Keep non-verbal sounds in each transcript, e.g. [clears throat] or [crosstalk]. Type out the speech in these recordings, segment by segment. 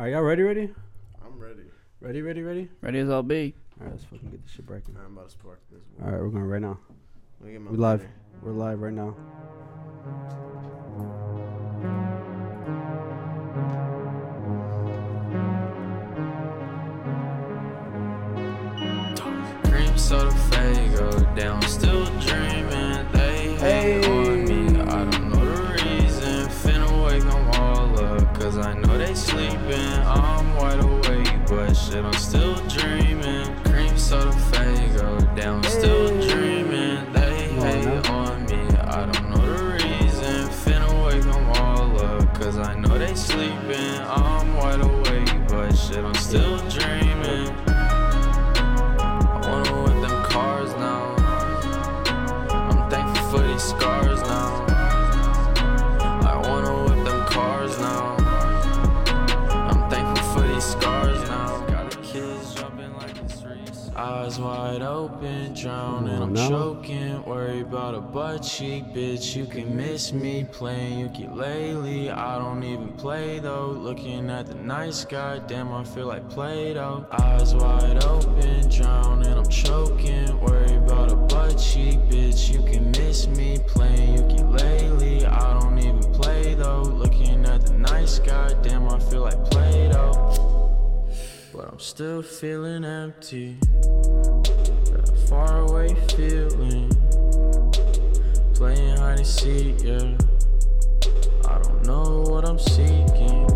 Are y'all ready? Ready? I'm ready. Ready? Ready? Ready? Ready as I'll be. All right, let's fucking get this shit breaking. I'm about to spark this. All right, we're going right now. Let me We live. lighter. We're live right now. Cream soda Fago down, still dreaming. Sleeping. I'm wide awake, but shit, I'm still drowning. Oh, I'm choking, worry about a butt cheek, bitch. You can miss me playing ukulele. I don't even play though. Looking at the night sky, damn, I feel like Play-Doh. Eyes wide open, drowning. I'm choking, worry about a butt cheek, bitch. You can miss me playing ukulele. I don't even play though. Looking at the night sky, damn, I feel like Play-Doh. But I'm still feeling empty. Far away feeling. Playing hide and seek, yeah. I don't know what I'm seeking.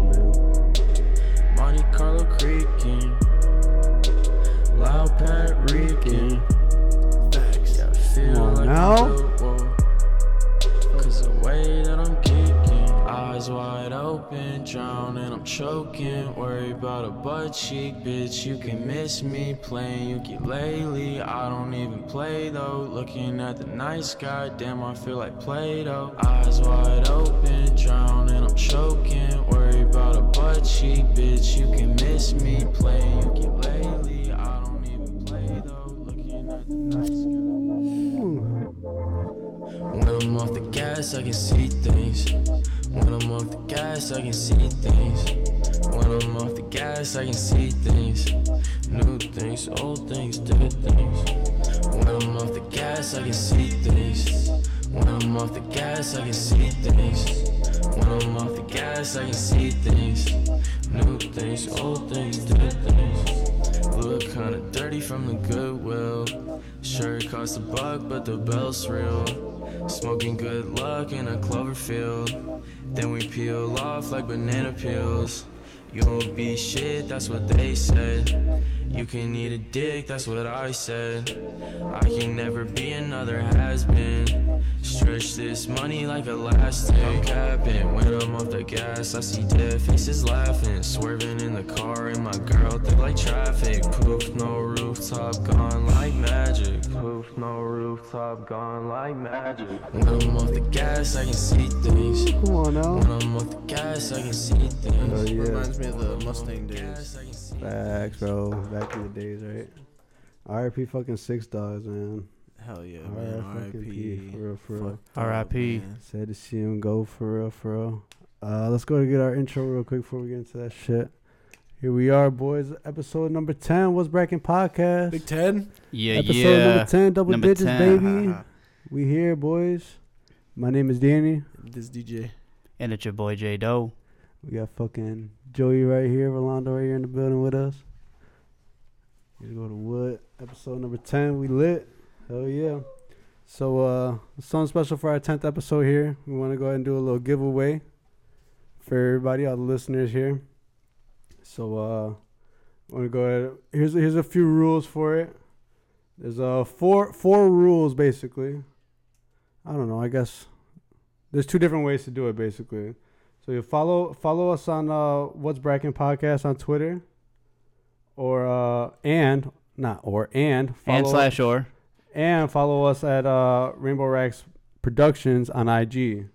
Monte Carlo creaking. Loud pad reeking. Facts. Yeah, feel Come on like now. Eyes wide open, drowning, I'm choking. Worry about a butt cheek, bitch. You can miss me playing ukulele. I don't even play though. Looking at the night sky, damn, I feel like Play Doh. Eyes wide open, drowning, I'm choking. Worry about a butt cheek, bitch. You can miss me playing ukulele. I don't even play though. Looking at the night sky. When I'm off the gas, I can see things. When I'm off the gas, I can see things. When I'm off the gas, I can see things. New things, old things, dead things. When I'm off the gas, I can see things. When I'm off the gas, I can see things. When I'm off the gas, I can see things. New things, old things, dead things. Look kinda dirty from the goodwill. Shirt costs a buck, but the bell's real. Smoking good luck in a clover field. Then we peel off like banana peels. You won't be shit, that's what they said. You can eat a dick, that's what I said. I can never be another has been. Stretch this money like elastic. I'm capping when I'm off the gas. I see dead faces laughing, swerving in the car, and my girl think like traffic. Poof, no rooftop, gone like magic. Poof, no rooftop, gone like magic. When I'm off the gas, I can see things. Come on now. When I'm off the gas, I can see things. Oh, yeah. Reminds me of the Mustang days. Gas, I can see Facts, bro. Back in the days, right? RIP fucking six dogs, man. Hell yeah, R.I.P. man. fucking R.I.P. for real, for real. R.I.P.. man. Sad to see him go for real, for real. Uh, let's go to get our intro real quick before we get into that shit. Here we are, boys. Episode number 10, What's Bracking Podcast. Big Ten. Yeah, Episode yeah. number 10, double Number digits, 10. baby. We here, boys. My name is Danny. This DJ. And it's your boy J Doe. We got fucking Joey right here, Rolando right here in the building with us. Here to go to what? Episode number 10, we lit. Hell yeah. So, uh, something special for our 10th episode here. We want to go ahead and do a little giveaway for everybody, all the listeners here. So, uh, want to go ahead. Here's here's a few rules for it. There's uh four four rules basically. I don't know. I guess there's two different ways to do it basically. So you follow follow us on uh What's Bracking Podcast on Twitter. Or uh and not or and follow And slash or. and follow us at uh Rainbow Racks Productions on IG.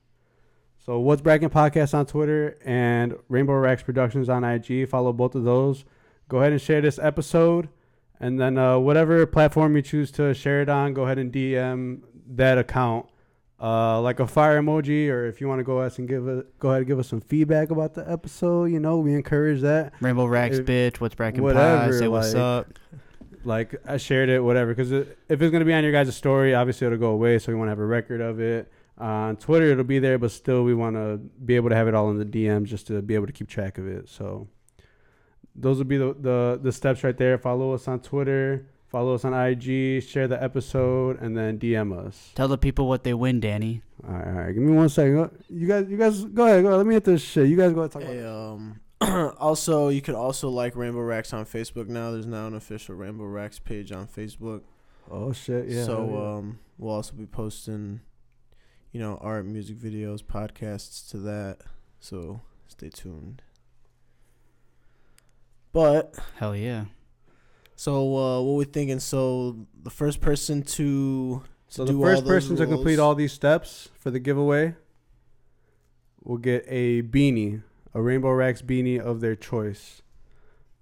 So What's Bracking Podcast on Twitter and Rainbow Racks Productions on IG. Follow both of those. Go ahead and share this episode. And then uh, whatever platform you choose to share it on, go ahead and DM that account uh, like a fire emoji, or if you want to go ahead and give it, go ahead and give us some feedback about the episode. You know, we encourage that. Rainbow Racks, If- bitch. What's whatever, pie? Say what's like- up. Like I shared it, whatever. Because if it's gonna be on your guys' story, obviously it'll go away. So we want to have a record of it. on Twitter, it'll be there, but still, we want to be able to have it all in the DMs just to be able to keep track of it. So those would be the the, the steps right there. Follow us on Twitter. Follow us on IG. Share the episode, and then DM us. Tell the people what they win, Danny. All right, all right. Give me one second. You guys, you guys, go ahead. Go. Ahead. Let me hit this shit. You guys go ahead. Talk about Hey, it. um, [clears throat] also, you could also like Rainbow Racks on Facebook now. There's now an official Rainbow Racks page on Facebook. Oh shit. Yeah. so yeah. um, we'll also be posting, you know, art, music videos, podcasts to that. So stay tuned. But Hell yeah. so uh, what we thinking? So the first person to So the do first all those person to complete all these steps for the giveaway will get a beanie, a Rainbow Racks beanie of their choice.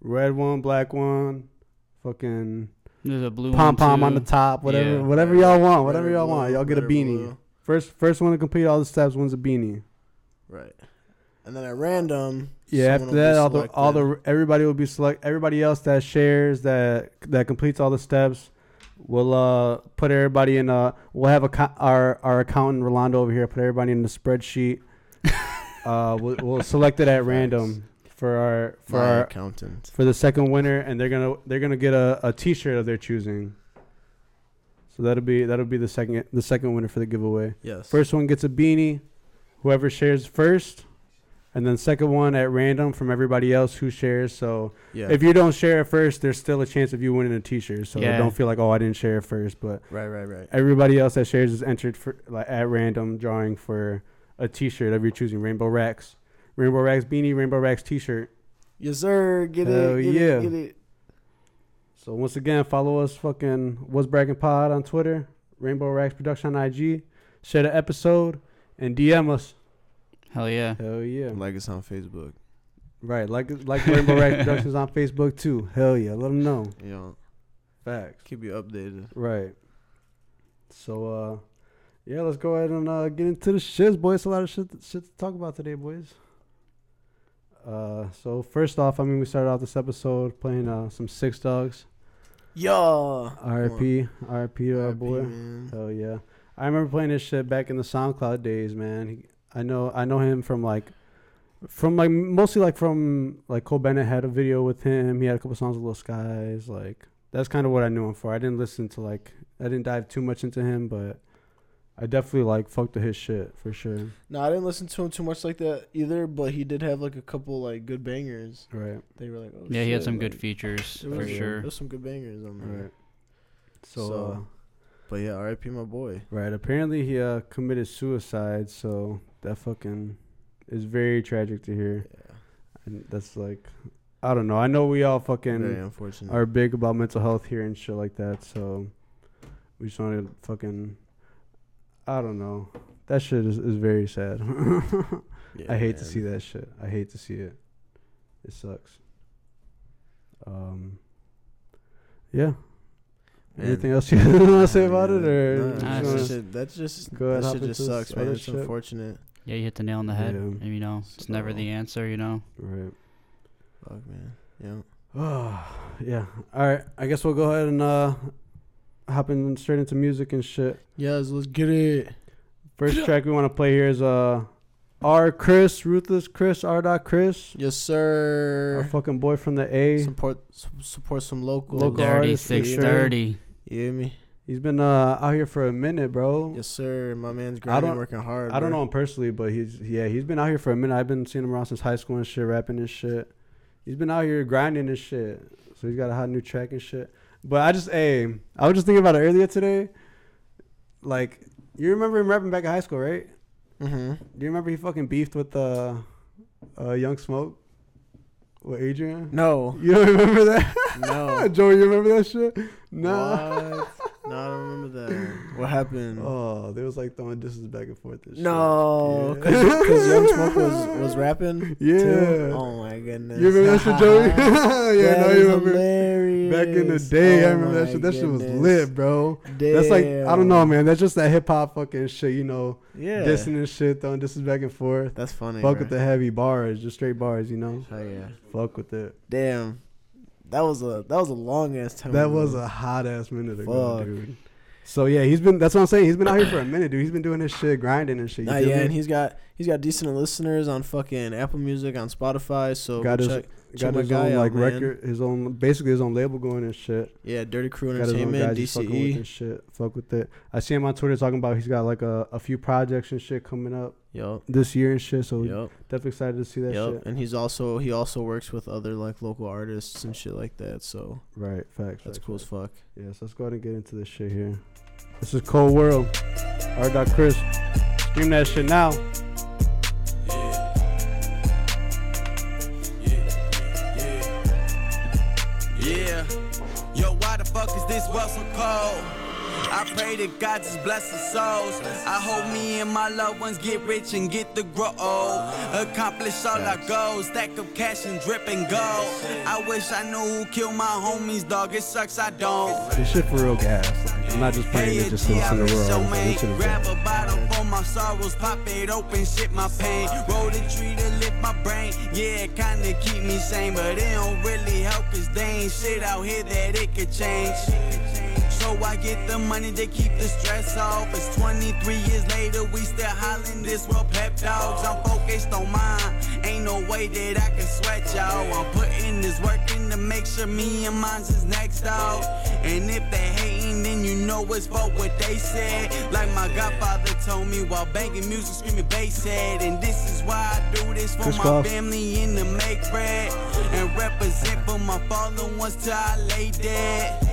Red one, black one, fucking There's a blue pom pom on the top, whatever, Yeah. whatever y'all want, whatever Red y'all want, y'all get a beanie. blue. First, first one to complete all the steps wins a beanie. Right. And then at random. Yeah, after that, all the all the everybody will be select. Everybody else that shares that that completes all the steps, we'll uh put everybody in a. We'll have a our our accountant Rolando over here put everybody in the spreadsheet. [laughs] uh, we'll, we'll select it at random for our for My our accountant. for the second winner, and they're gonna they're gonna get a, a T-shirt of their choosing. So that'll be that'll be the second the second winner for the giveaway. Yes. First one gets a beanie. Whoever shares first, and then second one at random from everybody else who shares. So Yeah. if you don't share it first, there's still a chance of you winning a T-shirt. So Yeah. don't feel like oh I didn't share it first, but right, right, right. everybody else that shares is entered for like at random drawing for a T-shirt of your choosing. Rainbow Racks, Rainbow Racks beanie, Rainbow Racks T-shirt. Yes, sir. Get Hell it. Get yeah. it. Get it. So once again, follow us fucking What's Bragging Pod on Twitter, Rainbow Racks Production on IG, share the episode, and DM us. Hell yeah. Hell yeah. Like us on Facebook. Right, like like Rainbow Racks [laughs] Productions on Facebook too. Hell yeah, let them know. Yeah. Facts. keep you updated. Right. So uh, yeah, let's go ahead and uh, get into the shits, boys. A lot of shit shit to talk about today, boys. Uh, so first off, I mean, we started off this episode playing uh some Six Dogs. Yeah. R.I.P. R.I.P. to our boy. man. Hell yeah. I remember playing this shit back in the SoundCloud days, man. He, I know I know him from like from like mostly like from like Cole Bennett had a video with him. He had a couple songs with Lil Skies. Like that's kind of what I knew him for. I didn't listen to like I didn't dive too much into him, but I definitely like fucked with his shit for sure. No, I didn't listen to him too much like that either, but he did have like a couple like good bangers. Right. They were like, oh Yeah, he had shit, some good features there for was- sure. There's some good bangers on there. Right. So, So- uh, But yeah, R.I.P. my boy. right. Apparently he uh committed suicide. So that fucking is very tragic to hear. Yeah. And that's like, I don't know. I know we all fucking are big about mental health here and shit like that. So we just want to fucking, I don't know. That shit is, is very sad. [laughs] Yeah, I hate to see that shit. I hate to see it. It sucks. Um. Yeah. Man. Anything else you [laughs] want to say about it, or Nah, Nah, that just shit, just go ahead, that shit just sucks, man. It's shit? unfortunate. Yeah, you hit the nail on the head. Yeah. And, you know, it's never the answer, you know. right? Fuck, man. Yeah. Oh, [sighs] yeah. All right. I guess we'll go ahead and uh, hop in straight into music and shit. Yes, let's get it. First [coughs] track we want to play here is uh, R. Chris, Ruthless Chris, R. Dot Chris, Yes, sir. our sir. fucking boy from the A. Support su- support some local. Local Dirty artists for six sure. thirty. You hear me? He's been uh, out here for a minute, bro. Yes, sir. My man's grinding, working hard. I don't bro. know him personally, but he's yeah, he's been out here for a minute. I've been seeing him around since high school and shit, rapping and shit. He's been out here grinding and shit. So he's got a hot new track and shit. But I just hey, I was just thinking about it earlier today. Like, you remember him rapping back in high school, right? Mm-hmm. Do you remember he fucking beefed with uh, uh Young Smoke? With Adrian? No. You don't remember that? No. [laughs] Joey, you remember that shit? Nah. No, I don't remember that. What happened? Oh, they was like throwing disses back and forth. And no, Yeah. because [laughs] Young Smoke was was rapping. Yeah. Too? Oh my goodness. You remember that shit, [laughs] Joey? [laughs] yeah, That no, you remember. hilarious. Back in the day, I Oh remember that shit. That shit was lit, bro. That's like I don't know, man. That's just that hip hop fucking shit, you know, Yeah. dissing and shit, throwing disses back and forth. That's funny. Fuck bro. with the heavy bars, just straight bars, you know. Oh yeah. Fuck with it. Damn. That was a that was a long ass time. That ago. was a hot ass minute ago, Fuck. dude. So yeah, he's been. That's what I'm saying. He's been out here for a minute, dude. He's been doing his shit, grinding and shit. Nah, yeah, me? and he's got he's got decent listeners on fucking Apple Music on Spotify. So Got go his- check, check got my his guy own out, like man. record, his own basically his own label going and shit. Yeah, Dirty Crew Got Entertainment, guys he's fucking with DCE. and shit. Fuck with it. I see him on Twitter talking about he's got like a, a few projects and shit coming up Yup, this year and shit. So yup, definitely excited to see that yup. shit. And he's also he also works with other like local artists and shit like that. So Right, facts. that's facts, cool as facts. fuck. Yes, let's go ahead and get into this shit here. This is Cold World. R. Dot Chris. Stream that shit now. Yeah. Yeah. Yeah. yeah. Yo, why the fuck is this world so cold? I pray that God just bless the souls. I hope me and my loved ones get rich and get to grow old. Accomplish all our goals, stack up cash and drip and gold. I wish I knew who killed my homies, dog. It sucks I don't. This shit for real gas. Like, I'm not just playing it just to listen to the world. Like, this shit is Grab a bottle for my sorrows, pop it open, shit my pain. Roll the tree to lift my brain. Yeah, it kinda keep me sane, but it don't really help cause they ain't shit out here that it could change. So I get the money to keep the stress off. It's 23 years later, we still hollering this world pep dogs. I'm focused on mine. Ain't no way that I can sweat y'all. I'm putting this work in to make sure me and mine's is next out. And if they hating, then you know it's for what they said. Like my godfather told me while banging music, screaming bass head. And this is why I do this for Chris my Cross. family and to make bread. And represent for my fallen ones till I lay dead.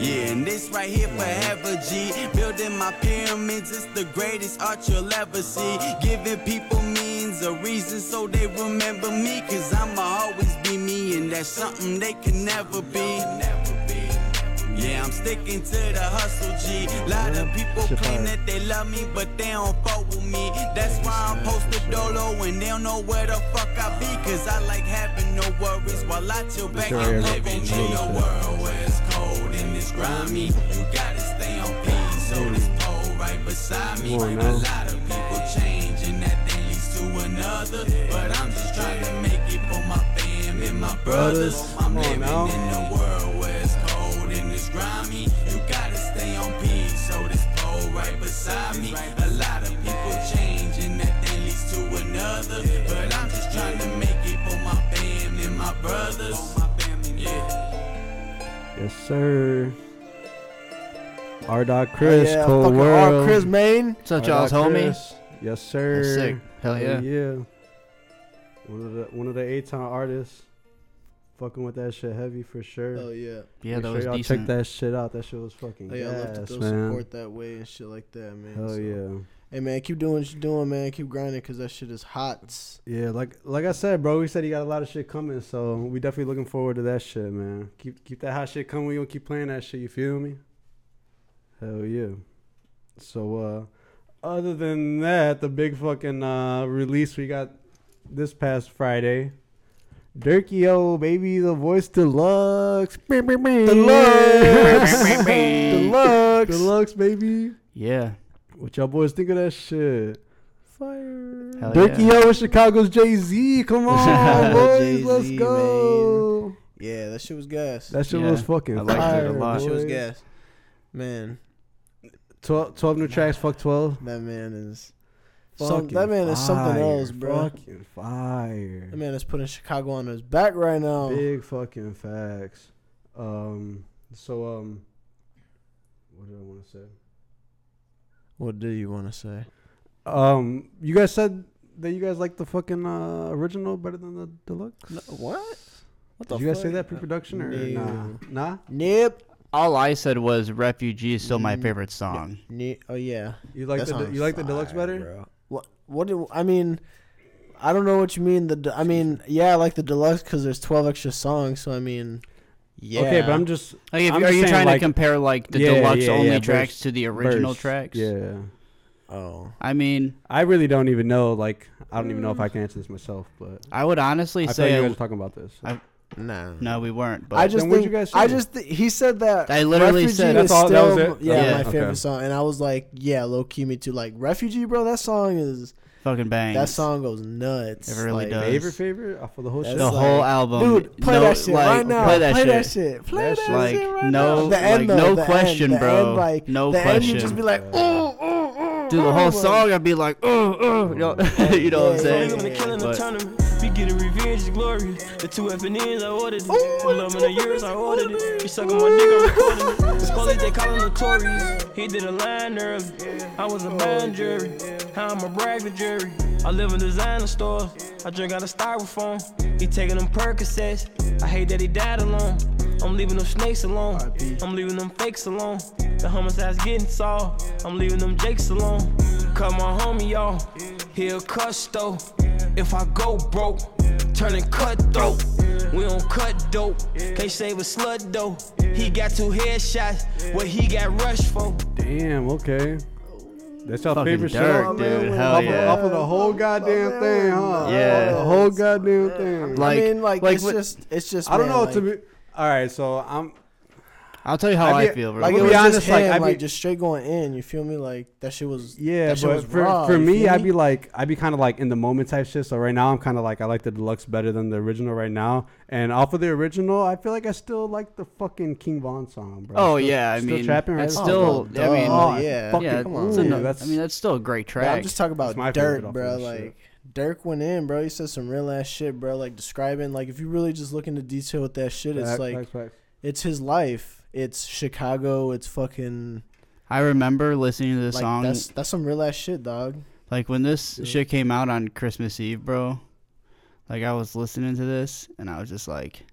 Yeah, and this right here forever, G. Building my pyramids, it's the greatest art you'll ever see. Giving people means a reason so they remember me. Cause I'ma always be me, and that's something they can never be. Yeah, I'm sticking to the hustle, G. Lot of people claim that they love me, but they don't fuck with me. That's why I'm posted dolo and they don't know where the fuck I be. Cause I like having no worries while I chill back and living in a world where it's it's grimy. You gotta stay on peace, so this pole right beside me. On A lot of people change and that thing leads to another. But I'm just trying to make it for my fam and my brothers. I'm on living now. in a world where it's cold and it's grimy. You gotta stay on peace, so this pole right beside me. A lot of people change and that thing leads to another. Yes, sir. R. Dot oh, Chris. Oh, yeah, Cold fucking World. R. Chris Main. What's up, y'all's homie? Yes, sir. That's sick. Hell oh, yeah. yeah. One of the one of the eight time artists. Fucking with that shit heavy for sure. Oh yeah. Yeah, Make that sure was y'all decent. check that shit out. That shit was fucking Oh yeah, I love to gas, throw man. support that way and shit like that, man. Hell So- yeah. Hey man, keep doing what you're doing, man. Keep grinding, cause that shit is hot. Yeah, like like I said, bro. We said he got a lot of shit coming, so we definitely looking forward to that shit, man. Keep keep that hot shit coming. We gonna keep playing that shit. You feel me? Hell yeah. So uh, other than that, the big fucking uh release we got this past Friday. Durkio, baby, the voice deluxe. Deluxe. [laughs] deluxe. Deluxe, baby. Yeah. What y'all boys think of that shit? Fire. Hell Dirkie yeah. O is Chicago's Jay Z. Come on, [laughs] boys, let's Jay-Z, go. Yeah, that shit was gas. That shit Yeah, was fucking I liked it a fire. lot. that shit was boys. gas. Man, 12, 12 new tracks. Fuck twelve. that man is. Fucking Some, that man is something fire, else, bro. Fucking fire. That man is putting Chicago on his back right now. Big fucking facts. Um. So um. What did I want to say? What do you want to say? Um. You guys said that you guys like the fucking uh, original better than the deluxe. No, what? What the Did you guys say that pre-production or nah? No. Nah. Nope. All I said was "Refugee" is still my Mm, favorite song. Ne- oh yeah. You like That the song's you like the deluxe fire, better? bro. What? What? Do, I mean, I don't know what you mean. The de- I mean, [laughs] yeah, I like the deluxe because there's 12 extra songs. So I mean, Yeah. Okay, but I'm just Like, if, I'm are just you saying, trying like- to compare like the Yeah, deluxe yeah, only yeah, tracks verse- to the original verse. tracks? Yeah, Oh. I mean, I really don't even know. Like, I don't even know if I can answer this myself. But I would honestly I say you guys were talking about this. I- Nah. no, we weren't. But I just Then think you guys I just th- he said that I literally Refugee said- is That's all- that was still- it? Yeah, Okay. my Okay. favorite song, and I was like, yeah, low key me too. Like Refugee, bro, that song is fucking bang. that song goes nuts. It really like, does. favorite favorite off of the whole That's shit. the like- whole album, Dude, play no, that shit like, right now. Play that play shit. that shit. Play That that, shit. Like right no, now. The end, like though, no the question, end, the bro. End, like, no the question. end, you just be like, oh, oh, oh. Dude, the whole song, I'd be like, oh, oh, you know, [laughs] you know what I'm saying? yeah, Living the But- tournament. We getting revenge is glorious. The two FNNs, I ordered it. I'm loving the years, I ordered it. She sucking my dick, I'm recording it. [laughs] The police, they call him notorious. He did a line early. I was a band jury. How I'm a brag the jury. I live in designer stores. I drink out of styrofoam. He taking them Percocets. I hate that he died alone. I'm leaving them snakes alone. I'm leaving them fakes alone. The homicide's getting solved. I'm leaving them jakes alone. Cut my homie off. He a custo. If I go broke, turning cutthroat. We don't cut dope. Can't save a slut though. He got two headshots. What he got rushed for? Damn. Okay. That's your Fucking favorite Durk, shit. dude. man, Hell off, of, yeah. off of the whole goddamn man. thing, huh? Yeah. The whole goddamn thing. Like- I mean, like, like it's what- just, it's just. I don't man, know like, to be. All right, so I'm. I'll tell you how I I, feel, bro. Like I'm it was be honest, just like, him, I like, be- just straight going in. You feel me? Like that shit was. Yeah, that shit but was for, raw, for me, I'd be like, I'd be kind of like in the moment type shit. So right now, I'm kind of like, I like the deluxe better than the original right now. And off of the original, I feel like I still like the fucking King Von song, bro. oh Still- yeah, I still mean, trapping, right? it's Oh, still. well, I mean. Oh, yeah. fucking- yeah, come it's on. a no- Ooh, that's- I mean, that's still a great But track. I'm just talking about my favorite Durk, bro. Like. Durk went in, bro. He said some real ass shit, bro. Like describing, like if you really just look into detail with that shit, it's like facts, facts. it's his life. It's Chicago. It's fucking I remember listening to the like song that's that's some real ass shit, dog. Like when this Yeah. shit came out on Christmas Eve, bro. Like I was listening to this and I was just like,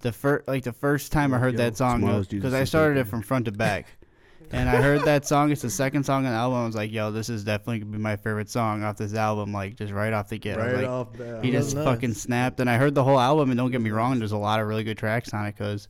the first like the first time I heard yo, that song because I started it from front to back, [laughs] and I heard that song. It's the second song on the album. I was like, yo, this is definitely gonna be my favorite song off this album. Like just right off the get. Right like, off that. he just nice. fucking snapped. And I heard the whole album. And don't get me wrong, there's a lot of really good tracks on it because,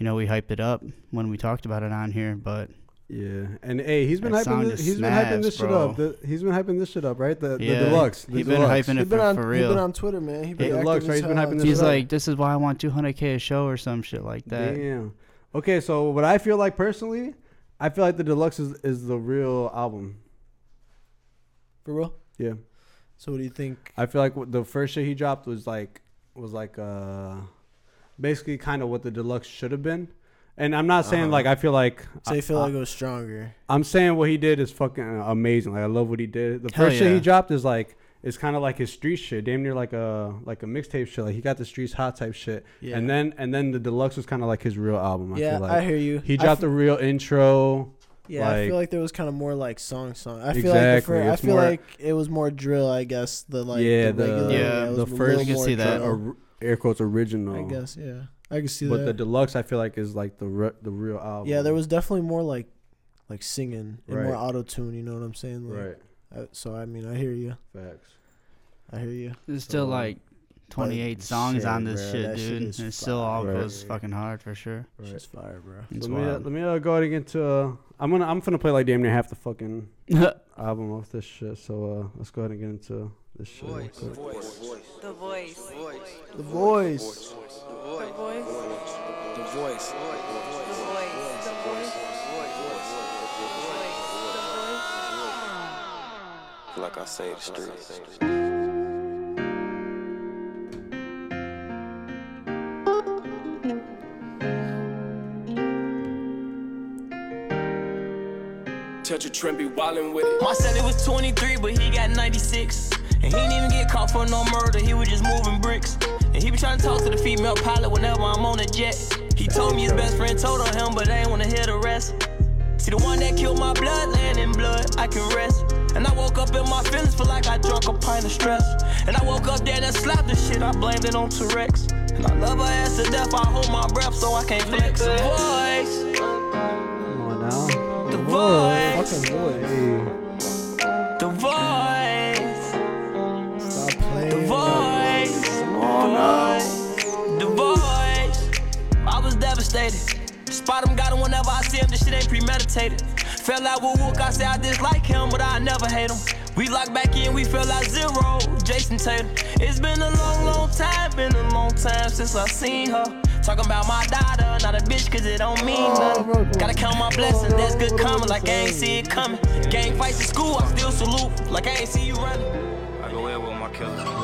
you know, we hyped it up when we talked about it on here. But Yeah, and hey, he's been That hyping. This, just he's been hyping this snaps, shit up. The, he's been hyping this shit up, right? The, Yeah, the deluxe. The he been deluxe. hyping it been for- on for he real. been on Twitter, man. He been Yeah, active Lux, as right? He's been hyping on this he's up. Twitter. like, this is why I want 200k a show or some shit like that. Damn. Okay, so what I feel like personally, I feel like the deluxe is, is the real album. for real. Yeah, So what do you think? I feel like the first shit he dropped was like was like uh basically kind of what the deluxe should have been. And I'm not saying Uh-huh. like I feel like So you feel I, like it was stronger? I'm saying what he did is fucking amazing. Like I love what he did. The Hell first shit he dropped is like it's kind of like his street shit, damn near like a like a mixtape shit. Like he got the streets hot type shit. Yeah. And then and then the deluxe was kind of like his real album. I yeah, feel like I hear you. he dropped f- the real intro. Yeah, I feel like- like there was kind of more like song song. I feel like the Exactly, fir- I feel more- like it was more drill. I guess the like yeah, the, the regular, Yeah, it the first little I can more see that. or- air quotes original. I guess yeah, I can see But that. But the deluxe, I feel like, is like the re- the real album. yeah, there was definitely more like like singing and more Right. auto tune. You know what I'm saying? Like, right uh, so I mean, I hear you. facts. I hear you. There's still like 28 but songs shit, on this bro, shit, that shit dude. is and it still all fire. goes fucking hard for sure. Right. Shit's fire, bro. It's let me uh, let me uh, go ahead and get to. Uh, I'm gonna I'm gonna play like damn near half the fucking [laughs] album off this shit. So uh, let's go ahead and get into this shit. real quick. The voice. The voice the voice the voice. The voice the voice. The voice. Like I say, the streets. Touch a trend, be wildin' with it. My celly was 23, but he got 96. And he didn't even get caught for no murder, he was just moving bricks. And he be trying to talk to the female pilot whenever I'm on a jet. He told me his best friend told on him, but I ain't wanna hear the rest. See the one that killed my blood, laying in blood, I can rest. And I woke up in my feelings, feel like I drunk a pint of stress. And I woke up there and slapped the shit, I blamed it on T-Rex. And I love her ass to death, I hold my breath so I can't flex. The voice, Come on now. the voice, Fucking voice. The voice. I was bottom, got him whenever I see him. This shit ain't premeditated. Fell out with Wook, I say I dislike him, but I never hate him. We lock back in, we feel like zero. Jayson Tatum. It's been a long, long time, been a long time since I seen her. Talking about my daughter, not a bitch, cause it don't mean nothing. Gotta count my blessings, that's good karma, like I ain't see it coming. Gang fights in school, I still salute, like I ain't see you running. I go in with my killer.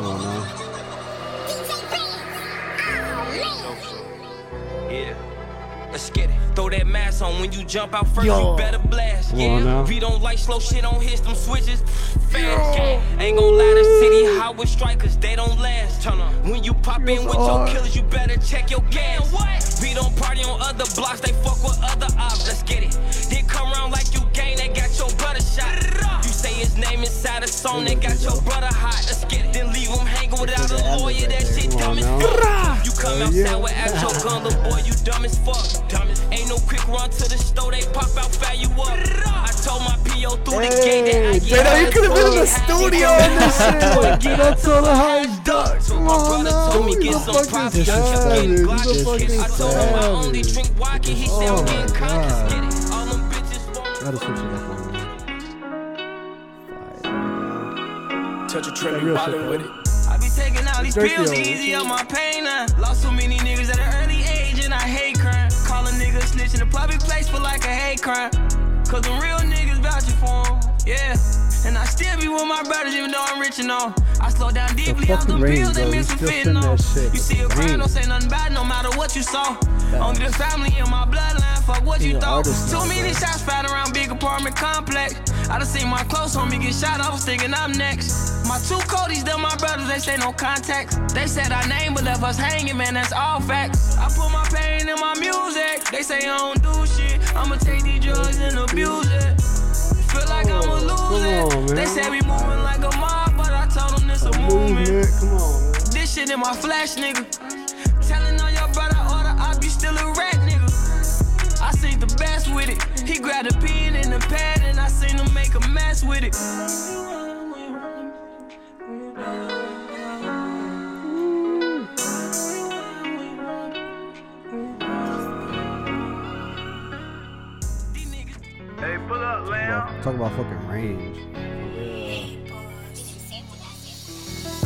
Let's get it. Throw that mask on when you jump out first. Yo. You better blast. Come yeah. on now. We don't like slow shit on hits, them switches. Fast. Ain't gon' lie, the city hot with strikers, they don't last. Turn up. When you pop in with your killers, you better check your gas. What? We don't party on other blocks, they fuck with other ops. Let's get it. Then come around like you gang, they got your brother shot. You say his name inside a song, they got your brother hot. Let's get it. Then leave him hanging without a lawyer, that shit dumb as fuck. You come Oh, outside yeah. with actual gun, little boy, you dumb as fuck. Ain't no quick run to the store, they pop out, fire you up. I told my PO through the gate that I Hey, get Jada, you could've been in the studio in this shit. Get up to the high duck. Come my on brother now. told me get some props. This is Getting savage. He's a Glocks. fucking I told him I only drink vodka. He said I'm getting cocky. Get it. All them bitches want Gotta switch it up. Touch a That trend, real be shit, wildin' with though. it. I all these Dirty pills easy on my pain now. Lost so many niggas at an early age and I hate crime. Call a nigga snitch in a public place for like a hate crime. Cause them real niggas vouching for 'em, yeah. And I still be with my brothers even though I'm rich and all. I slow down deeply off fucking them rain, pills, they bro. mix You with still send that shit. You see a crime, don't say nothing bad no matter what you saw. Only the family in my bloodline, fuck what you thought. Too many shots fired around big apartment complex. I done seen my close homie get shot, I was thinking I'm next. My two Codys, they're my brothers, they say no contact. They said our name, but left us hanging, man, that's all facts. I put my pain in my music, they say I don't do shit. I'ma take these drugs and abuse it. Feel like I'm a loser. on, man. They say we moving like a mob, but I told them this a movement. Come on, man. This shit in my flash, nigga. Telling on your brother or the op, you still a rat, nigga. I seen the best with it. He grabbed a pen and a pad, and I seen him make a mess with it. Talk about fucking range.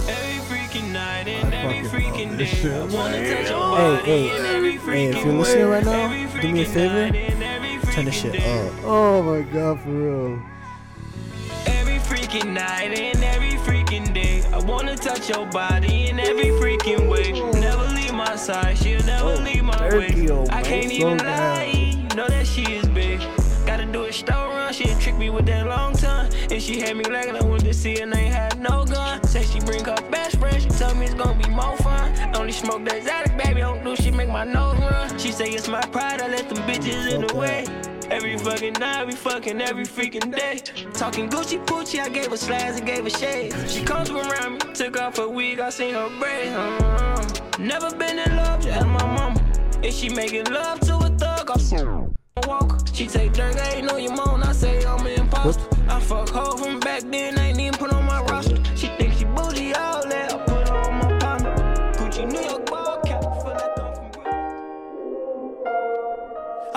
Every freaking night and every fucking freaking day. shit, I wanna man. touch your Hey, hey, hey, if you're listening right now, do me a favor. night and every Turn this shit up. Oh my god, for real. Every freaking night and every freaking day. I wanna touch your body in every freaking way. Never leave my side, she'll never oh, leave my way. I can't even lie, you know that she is big. Gotta do a store she trick me with that long tongue. And she had me like I went to see and ain't had no gun. Say she bring her best friend, she tell me it's gonna be more fun. Only smoke the exotic, baby, don't do shit, make my nose run. She say it's my pride, I let them bitches in the way. Every fucking night, we fucking every freaking day. Talking Gucci Poochie, I gave her slides and gave her shades. She comes around me, took off her wig, I seen her braids. Uh, never been in love, just my mama. If she making love to a thug, I'm walk. She take dirt, I ain't know your mom. I say I'm an imposter. I fuck her from back then,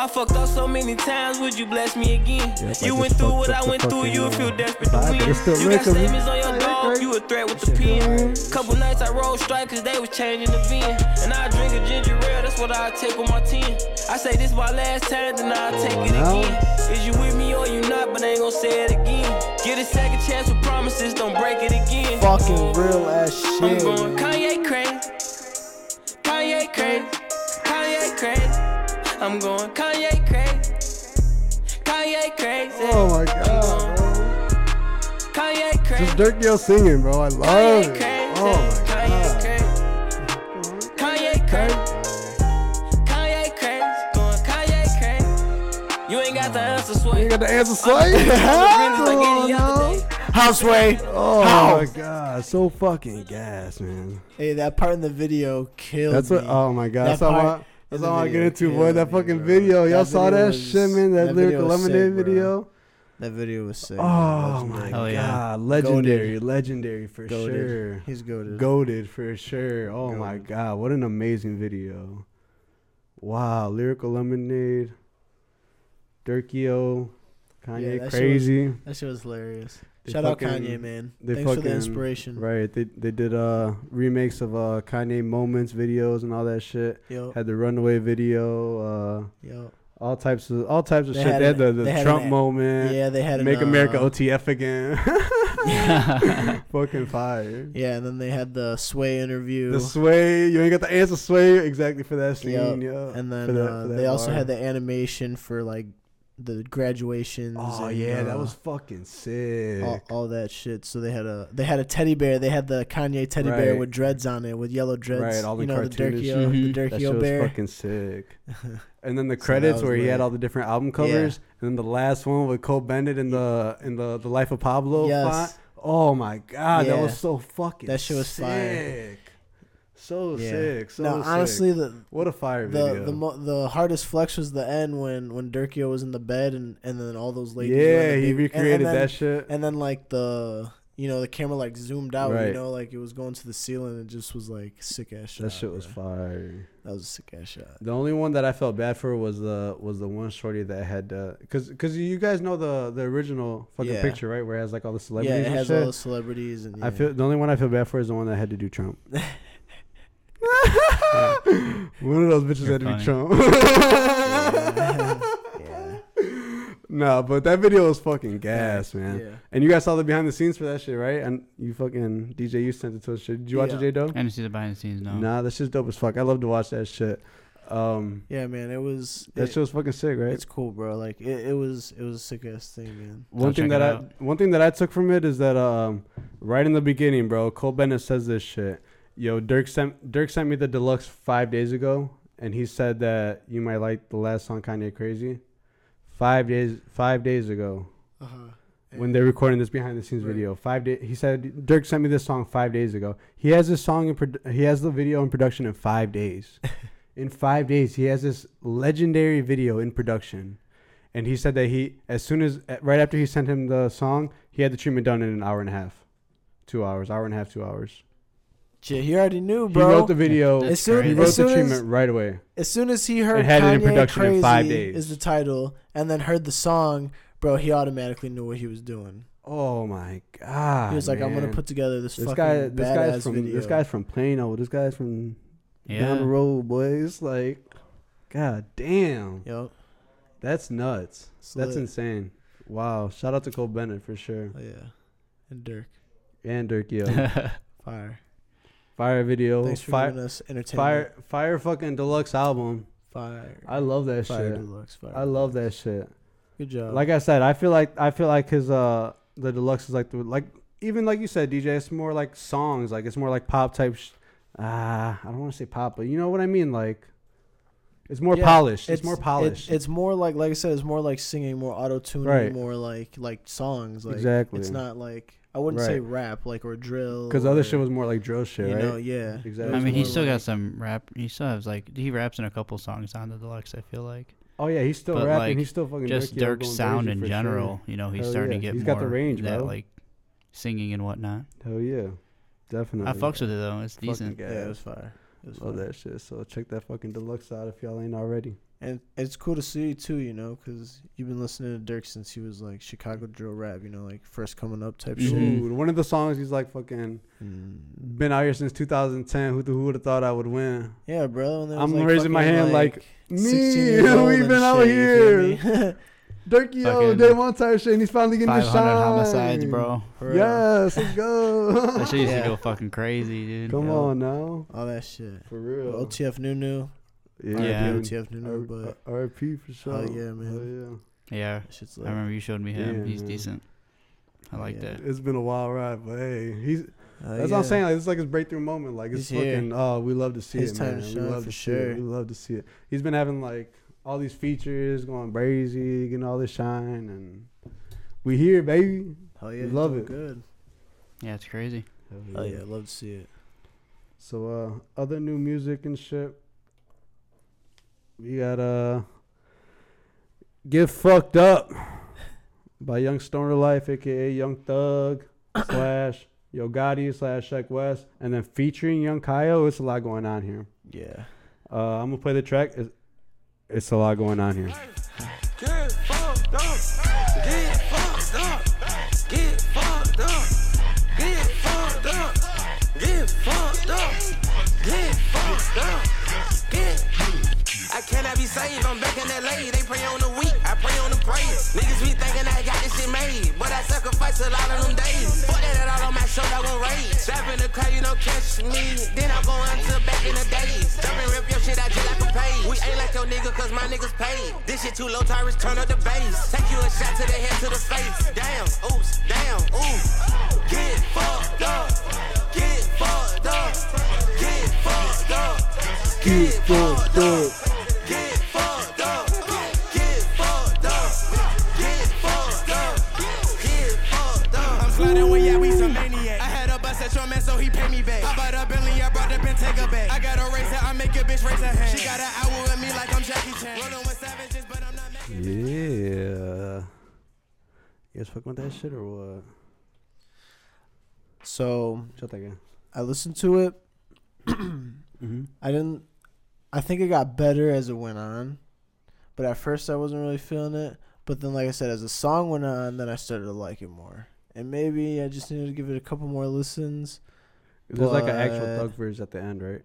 I fucked up so many times, would you bless me again? Yeah, you I went through what I went through, you uh, feel desperate to win. still You got lit, 'cause we- statements on your dog, you a threat with the pen. Couple nights I rolled strike cause they was changing the VIN. And I drink a ginger ale, that's what I take on my 10. I say this my last time, then I'll take it again. Is you with me or you not, but I ain't gon' say it again. Get a second chance with promises, don't break it again. Fucking real ass shit. I'm going. Kanye crazy. Kanye crazy. Kanye crazy. I'm going Kanye crazy. Kanye crazy. Oh my god, bro. Kanye crazy. Just Durk Yo singing, bro. I love Kanye it. crazy. Oh my Kanye god. crazy. Kanye crazy. Kanye crazy. Going Kanye crazy. You ain't got the answer, Sway. You ain't got the answer, I'm Slay? [laughs] the realest like Come on any now. other day. Houseway. Oh How? my god, so fucking gas, man. Hey, that part in the video killed me. That's what. me. Oh my god, That that's all part I. in That's the all I get video into, boy. killed That me, fucking bro. video, y'all That saw video that was- shit, man. That, that lyrical lemonade sick, video. That video was sick. Oh Legendary. my Hell yeah. god, legendary, legendary for Goated. sure. He's goaded. Goaded for sure. Oh my god, what an amazing video. Wow, lyrical lemonade. Durkio, Kanye, that shit crazy. Was, that shit was hilarious. Shout out Kanye, man. they Thanks for the inspiration. Right. They they did uh remakes of uh Kanye moments videos and all that shit. Yo, Had the runaway video, uh yo. all types of all types of They shit. had They had an- the, the had Trump an- moment. Yeah, they had an, Make America uh, OTF again. [laughs] [laughs] Fucking fire. Yeah, and then they had the Sway interview. The sway, you ain't got the answer sway exactly for that scene. Yeah. and then that- uh, that they also had the animation for like the graduations. Oh and, yeah, that uh, was fucking sick. all, all that shit. So they had a they had a teddy bear. They had the Kanye teddy bear with dreads on it, with yellow dreads. Right, all the you know the cartoonish- Durkio, Mhm. the that Durkio was bear. fucking sick. [laughs] And then the credits was where he had all the different album covers, and then the last one with Cole Bennett in the in the the Life of Pablo Yes. font. Oh my god, that was so fucking. That shit was sick. fire. So Yeah. sick. So no, sick. honestly, the what a fire the video. the mo- the hardest flex was the end when when Durkio was in the bed and and then all those ladies. yeah, he big- and- and recreated then- that shit. And then like the you know the camera like zoomed out, Right. you know, like it was going to the ceiling. It just was like sick ass shot. That shit was bro. fire. That was a sick ass shot. The only one that I felt bad for was the was the one shorty that had uh, because because you guys know the the original fucking Yeah. picture right where it has like all the Yeah, celebrities it and has shit. all the celebrities and yeah. I feel the only one I feel bad for is the one that had to do Trump. [laughs] [laughs] one of those bitches You're had to funny. do Trump. yeah. [laughs] no, but that video was fucking gas, man. Yeah. And you guys saw the behind the scenes for that shit, right? And you fucking DJ, you sent it to us. Shit. Did you watch it, J Doe? I didn't see the behind the scenes. No. Nah, that shit's dope as fuck. I love to watch that shit. Um, Yeah, man, it was. that it- shit was fucking sick, right? It's cool, bro. Like it, it was. It was a sick ass thing, man. One I'll thing that I out. one thing that I took from it is that um right in the beginning, bro, Cole Bennett says this shit. Yo, Durk sent Durk sent me the deluxe five days ago, and he said that you might like the last song Kanye Crazy. Five days five days ago Uh huh. when they're recording this behind the scenes Right. video. Five days. he said Durk sent me this song five days ago. He has this song in produ- he has the video in production in five days. [laughs] in five days, he has this legendary video in production. And he said that he, as soon as, right after he sent him the song, he had the treatment done in an hour and a half, two hours, hour and a half, two hours. Shit, he already knew, bro. He wrote the video. That's As soon- he crazy. wrote as the soon as- treatment right away. as soon as he heard had it in Kanye production in Crazy five days. is the title, and then heard the song, bro, he automatically knew what he was doing. Oh my god! he was like, "I'm gonna put together this, this fucking guy. This badass guy's from. video." This guy's from Plano. This guy's from Yeah. down the road, boys. Like, god damn, Yo, that's nuts. it's That's lit. insane. Wow! Shout out to Cole Bennett for sure, Oh, yeah, and Durk, and Durk Yo. [laughs] fire. Fire video. Thanks for Fire. giving us entertainment. Fire. Fire. Fucking deluxe album. fire. I love that fire shit. deluxe. Fire. I love that shit. Good job. Like I said, I feel like I feel like his uh the deluxe is like the like even like you said, DJ. It's more like songs. Like it's more like pop type. Sh- ah, I don't want to say pop, but you know what I mean. Like it's more Yeah, polished. It's, more polished. It's, more like, like I said, it's more like singing, more auto tuning, Right. more like like songs. Like, Exactly. It's not like I wouldn't say rap, like or drill. because other or, shit was more like drill shit, you right? know, yeah. Exactly. I mean, he still like- got some rap. He still has like he raps in a couple songs on the deluxe. I feel like oh yeah, he's still But, rapping. like, he's still fucking just Durk, yo, Durk's going sound crazy in for general. Sure. You know, he's Hell starting yeah. to get He's more got the range, that, bro. like singing and whatnot. Hell yeah, definitely. I fucks with it though. It's Fucking decent. Yeah, it was fire. It was Love fire. that shit. So check that fucking deluxe out if y'all ain't already. And it's cool to see you too, you know, because you've been listening to Durk since he was like Chicago drill rap, you know, like first coming up type shit. Dude, one of the songs he's like fucking Mm. been out here since 2010. Who who would have thought I would win? Yeah, bro. and I'm like, raising my hand like, 16 me. years [laughs] old We've been out shit, you here. me? [laughs] Durk yo, Fucking day one type shit. And he's finally getting Five the shine. hundred homicides, bro. For real. Yes, let's go. That shit used [laughs] Yeah. to go fucking crazy, dude. Come Yeah. on now, All that shit. for real. OTF Nunu. Yeah, Yeah. dude. OTF Nunu, but R- R.I.P. for sure. Hell yeah, man. Hell Yeah, that shit's I remember you showed me him. Yeah, He's man. decent. I like Yeah. that. It's been a wild ride, but hey, he's hell That's yeah. what I'm saying. Like, it's like his breakthrough moment. Like it's He's here. fucking. Oh, we love to see His it, time man. to we love for to see sure. it. We love to see it. He's been having like all these features, going brazy, getting all this shine, and we here, baby. Hell yeah, we love it. Good. Yeah, it's crazy. Oh yeah, love to see it. So uh, other new music and shit. We got uh, get fucked up by Young Stoner Life, aka Young Thug [coughs] slash Yo Gotti slash Sheck West, and then featuring Young Kyle. It's a lot going on here. Yeah. Uh, I'm gonna play the track. It's, it's a lot going on here. Get fucked fucked up. Get fucked up. Get fucked up. Get fucked up. Get fucked up. Get fucked up. Get. I be saved. I'm back in LA. They pray on the weak. I pray on the praise. Niggas be thinking I got this shit made, but I sacrifice a lot of them days. Fuck that, all on my shoulder, I won't rage. Step in the car, you don't catch me. Then I'm going to back in the days. Jump and rip your shit out just like a page. We ain't like your nigga, cause my niggas paid. This shit too low, Tyrus, turn up the bass. Take you a shot to the head, to the face. Damn, oops, damn, ooh. Get fucked up. Get fucked up. Get fucked up. Get fucked up. At your man, so he pay me back. I bought a Bentley, I brought the Bentayga back. I got a razor, I make a bitch raise her hand. She got an hour with me like I'm Jackie Chan. Rolling with savages, but I'm not making Yeah. You guys fucking with that shit or what? So Shut that guy. I listened to it. [clears throat] Mm-hmm. I didn't. I think it got better as it went on, but at first I wasn't really feeling it. But then, like I said, as the song went on, then I started to like it more. And maybe I just needed to give it a couple more listens. There's like an actual But- thug verse at the end, right?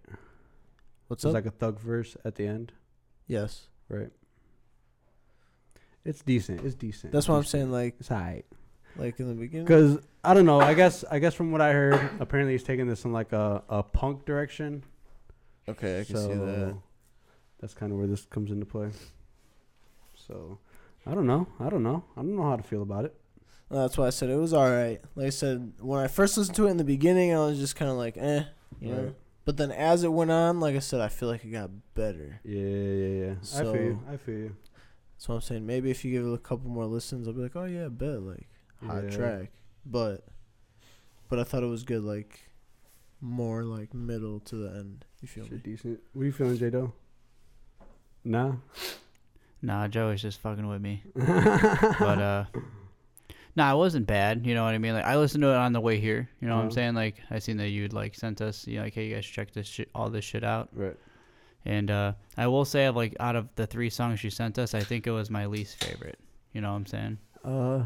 What's There's up? like a thug verse at the end, yes, right? It's decent. It's decent. that's what I'm saying. Like, It's alright. like in the beginning. Cause I don't know. I guess I guess from what I heard, apparently he's taking this in like a, a punk direction. Okay, I can so see that. That's kind of where this comes into play. So I don't know. I don't know. I don't know how to feel about it. That's why I said it was all right. Like I said, when I first listened to it in the beginning, I was just kind of like, eh, you know. But then as it went on, like I said, I feel like it got better. Yeah, yeah, yeah. I feel you. I feel you. So I'm saying maybe if you give it a couple more listens, I'll be like, oh yeah, bet like hot Yeah. track. But but I thought it was good, like more like middle to the end. You feel Shit me? decent. What are you feeling, J Do? Nah. Nah, Joe is just fucking with me. [laughs] but uh Nah, it wasn't bad, you know what I mean? Like I listened to it on the way here, you know what I'm Uh-huh. saying? Like I seen that you'd like sent us, you know, like, hey you guys should check this shit all this shit out. Right. And uh I will say like out of the three songs you sent us, I think it was my least favorite. You know what I'm saying? Uh,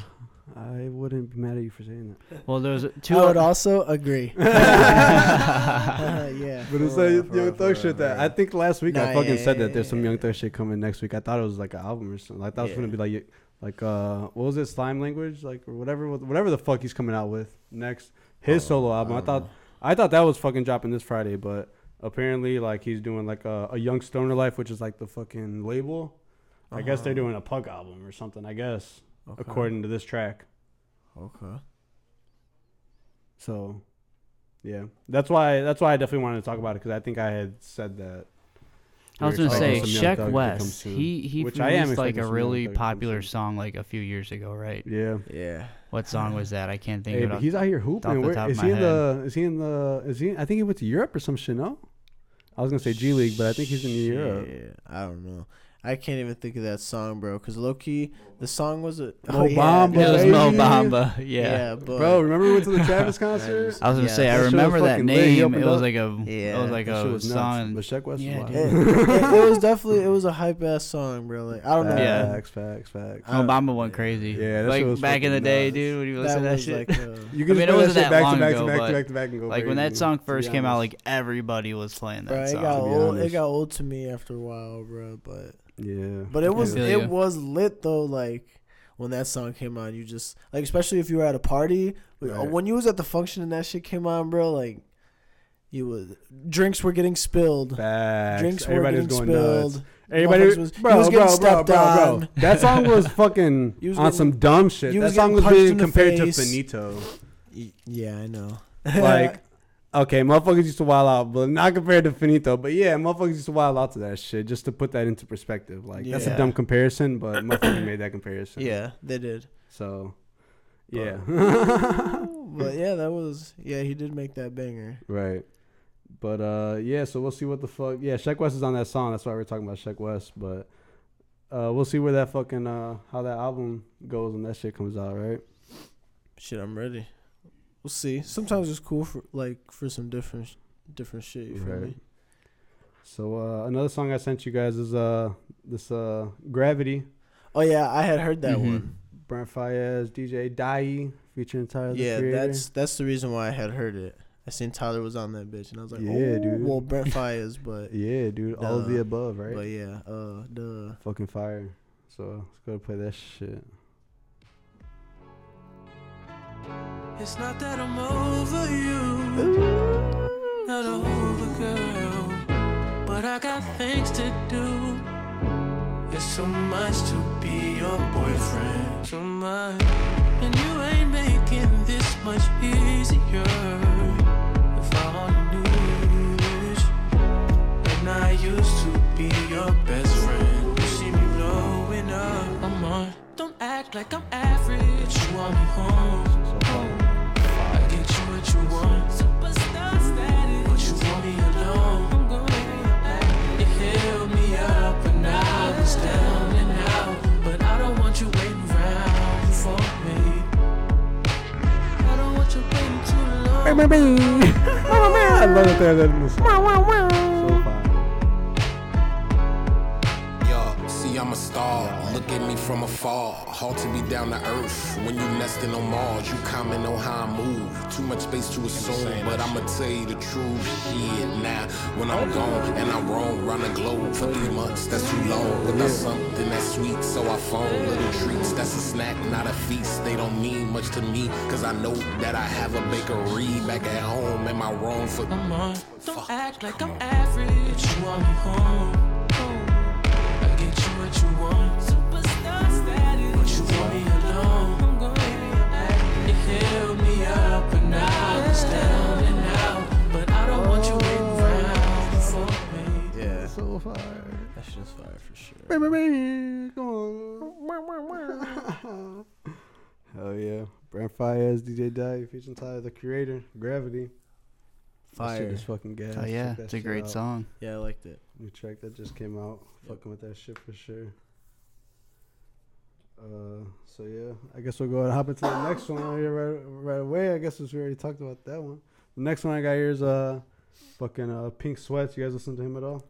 I wouldn't be mad at you for saying that. Well there was two I would also agree. [laughs] yeah. [laughs] But it's for real, like for Young real, Thug shit for that I think last week I fucking yeah, said yeah, that there's yeah, some yeah. Young Thug shit coming next week. I thought it was like an album or something. Like that was gonna be like like uh what was it slime language like or whatever whatever the fuck he's coming out with next his Oh, solo album. I, don't thought know. I thought that was fucking dropping this Friday, but apparently like he's doing like a, a Young Stoner Life, which is like the fucking label. I guess they're Uh-huh. doing a Pug album or something. I guess Okay. according to this track. Okay. So, yeah, that's why that's why I definitely wanted to talk about it because I think I had said that. I was gonna say expecting Sheck Thug to West. soon, He he which I am released like a really Thug to come popular song like a few years ago, right? Yeah. Yeah. What song was that? I can't think Hey, of it. he's out here off hooping. the Where, top of is my he in head. the? Is he in the? Is he? I think he went to Europe or some shit. No, I was gonna say G League, but I think he's in Europe. Yeah, I don't know. I can't even think of that song, bro. Cause low key, the song was a Mo yeah, Bamba, It was Mo. Bamba. Yeah. Yeah, Bro, remember we went to the [laughs] Travis concert? I was gonna Yeah, say I that remember that fucking lit. He name. It was up. like a Yeah, it was like That a was nuts. song. But Sheck West Yeah, was it, wild. [laughs] it- it was definitely it was a hype ass song, bro. Like I don't know. Yeah. Facts, facts, facts. I- Obama went crazy. Yeah, that like was back in the fucking day, nuts. dude. When you That listen to that shit. like uh, [laughs] You I can mean, it wasn't shit that back long to back ago, to back but, to back to back and go. like when that song first came out, like everybody was playing that bro, it song. got old. It got old to me after a while, bro. But yeah, but it was feel it was lit though. Like when that song came on, you just like especially if you were at a party uh, Right. when you was at the function and that shit came on, bro. Like you was drinks were getting spilled. Facts. Drinks were Everybody was getting going spilled. nuts. Everybody, Motherfuckers was- he bro, was bro, getting bro, bro, stepped bro. That song [laughs] was fucking He was on getting- some dumb shit. he That was song getting was punched being in the compared to face. Finito. Yeah, I know. Like, [laughs] okay, motherfuckers used to wild out, but not compared to Finito. But yeah, motherfuckers used to wild out to that shit just to put that into perspective. Like, that's a Yeah. dumb comparison, but [clears throat] motherfuckers made that comparison. yeah, they did. So, yeah. But [laughs] yeah, that was yeah. He did make that banger. Right. But uh yeah, so we'll see what the fuck yeah, Sheck West is on that song, that's why we're talking about Sheck West, but uh we'll see where that fucking uh how that album goes when that shit comes out, right? Shit, I'm ready. We'll see. Sometimes it's cool for like for some different different shit. You feel Right. me? So uh another song I sent you guys is uh this uh Gravity. Oh yeah, I had heard that Mhm. one. Brent Faiyaz, DJ Dahi featuring Tyler. the Yeah, Creator. that's that's the reason why I had heard it. I seen Tyler was on that bitch, and I was like, Yeah, oh, dude. Well, Brent Faiyaz, but [laughs] yeah, dude. All of the above, right? but yeah, uh, duh. Fucking fire. So let's go play that shit. It's not that I'm over you, not over girl, but I got things to do. It's so much to be your boyfriend, too much, and you ain't making this much easier. If on the news, and I used to be your best friend, you see me blowing up. I'm on. Don't act like I'm average. You want me home. Long. I love that they're this. So fire. Yo, see, I'm a star. Look at me from afar. Hard to be down to earth. When you nesting on Mars, you comment on how I move. Too much space to assume, but I'ma tell you the truth. Shit, now when I'm gone and I'm wrong, round the globe for three months, that's too long. Without something that's sweet, so I phone little treats. That's a snack, not a feast. They don't mean much to me, cause I know that I have a bakery back at home. Am I wrong for? Come on, don't act like I'm average. You want me home. I get you what you want. Was down and out. But I don't want you waiting around for me. Yeah, So fire. that's just fire for sure. Come on. [laughs] Hell yeah. Brent Faiyaz, DJ Dahi, featuring Tyler the Creator, Gravity. Fire. is fucking gas. Oh yeah, it's a great out. song. Yeah, I liked it. New track that just came out. Fucking with that shit for sure. Uh, so yeah, I guess we'll go ahead and hop into the next one here right, right away. I guess since we already talked about that one. The next one I got here is uh, fucking uh, Pink Sweats. You guys listen to him at all?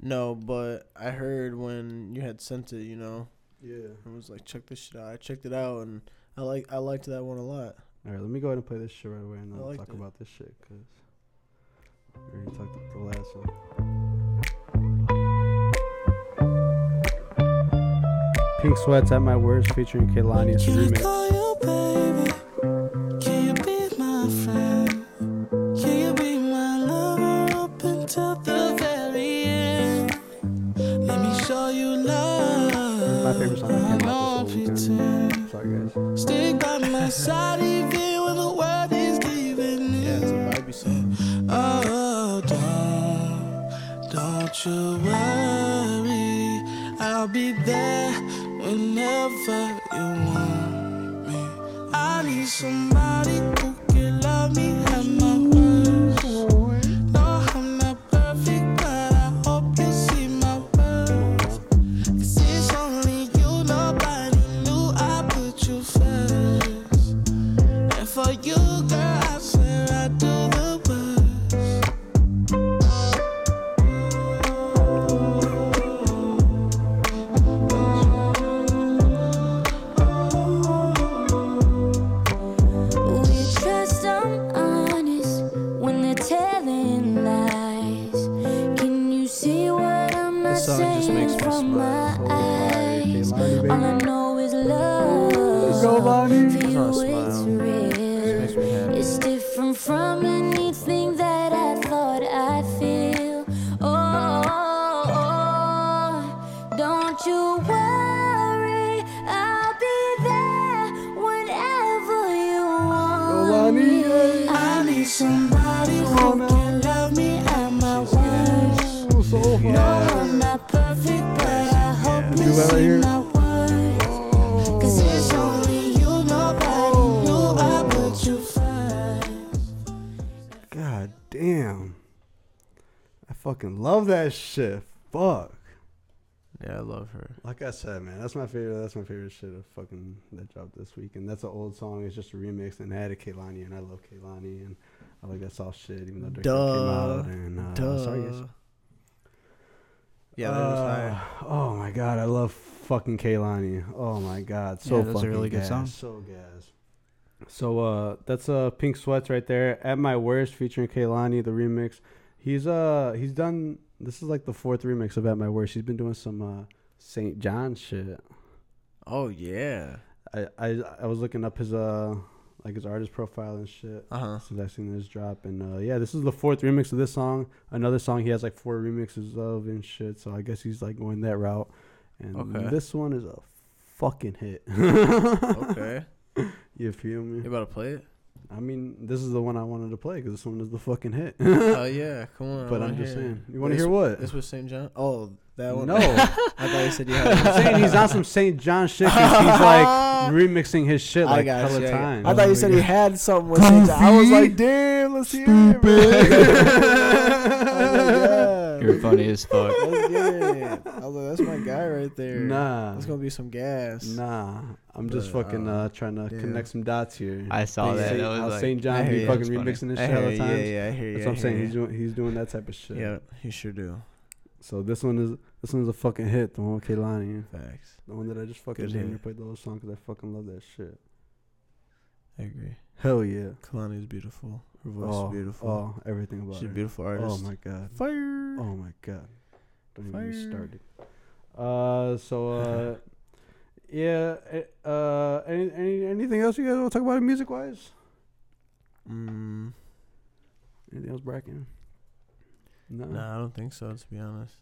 No, but I heard when you had sent it, you know, Yeah. I was like, check this shit out. I checked it out and I like I liked that one a lot. All right, let me go ahead and play this shit right away, and then talk it. about this shit because we already talked about the last one. Pink Sweats at My Worst featuring Kehlani. It's a remix. Call you baby. Can you be my friend? Can you be my lover up until the very end? Let me show you love. My favorite song that came out this whole weekend. Sorry, guys. Stick by my side even when the world is giving in. Yeah, it's a vibey song. Oh, don't, don't you worry. I'll be there whenever you want me. I need somebody shit. Fuck. Yeah, I love her. Like I said, man, that's my favorite. That's my favorite shit of fucking that dropped this week, and that's an old song. It's just a remix, and it had a Kehlani, and I love Kehlani, and I like that soft shit, even though Drake came out. And uh, Duh. sorry guys. Yeah, that was Uh, high. Oh my god, I love fucking Kehlani. Oh my god, so Yeah, that's a fucking really good gas, song. So gas. So uh, that's uh Pink Sweats right there. At My Worst featuring Kehlani, the remix. He's uh he's done. This is like the fourth remix of At My Worst. He's been doing some uh St. John shit. Oh yeah. I I I was looking up his uh like his artist profile and shit. Uh huh. Since I seen this drop, and uh, yeah, this is the fourth remix of this song. Another song he has like four remixes of and shit. So I guess he's like going that route. And Okay. this one is a fucking hit. [laughs] Okay. You feel me? You about to play it? I mean, this is the one I wanted to play because this one is the fucking hit. Oh yeah, [laughs] come on. But I'm just hear saying, you wanna hear what? This was St. John. Oh, that one. No. [laughs] I thought you said you had. [laughs] I'm saying he's on some St. John shit 'cause he's like remixing his shit I like got hella you, I got- time. I thought you said he had something with St. John. I was like, damn, let's hear it. man. You're funny as [laughs] fuck. Let's get it. I was like, that's my guy right there. Nah. That's gonna be some gas. Nah, I'm just fucking uh, uh, trying to damn. connect some dots here. I saw that. Saint, That was how like- St. John be you. fucking remixing this shit all the time. Yeah, yeah, I hear you. That's what I I'm saying. hear He's doing he's doing that type of shit. Yeah, he sure do. So this one is this one's a fucking hit. The one with Kehlani, Facts. the one that I just fucking Good damn hit. played the whole song because I fucking love that shit. I agree. Hell yeah. Kehlani's beautiful. Her voice Oh, is beautiful. oh, everything about She's a beautiful artist. Oh my god. Fire. Oh my god. Don't even Fire. started. Uh, so uh, [laughs] yeah. eh, Uh, any, any anything else you guys want to talk about music wise? Mm, Anything else, Bracken? No. nah, I don't think so. To be honest.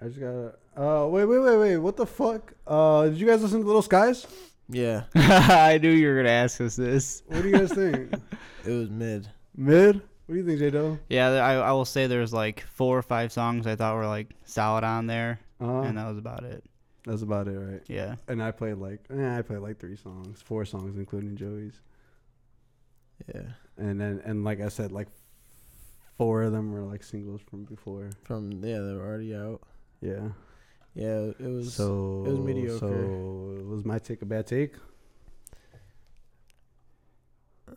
I just gotta. Uh, wait, wait, wait, wait. What the fuck? Uh, did you guys listen to Lil Skies? Yeah, [laughs] I knew you were gonna ask us this. What do you guys think? [laughs] it was mid. Mid. What do you think, J Doe? Yeah, I, I will say there's like four or five songs I thought were like solid on there, Uh, and that was about it. that's about it, right? Yeah. And I played like, eh, I played like three songs, four songs, including Joey's. Yeah, And then, and like I said, like four of them were like singles from before. from yeah, they were already out. Yeah. Yeah, it was. so it was mediocre. So was my take a bad take?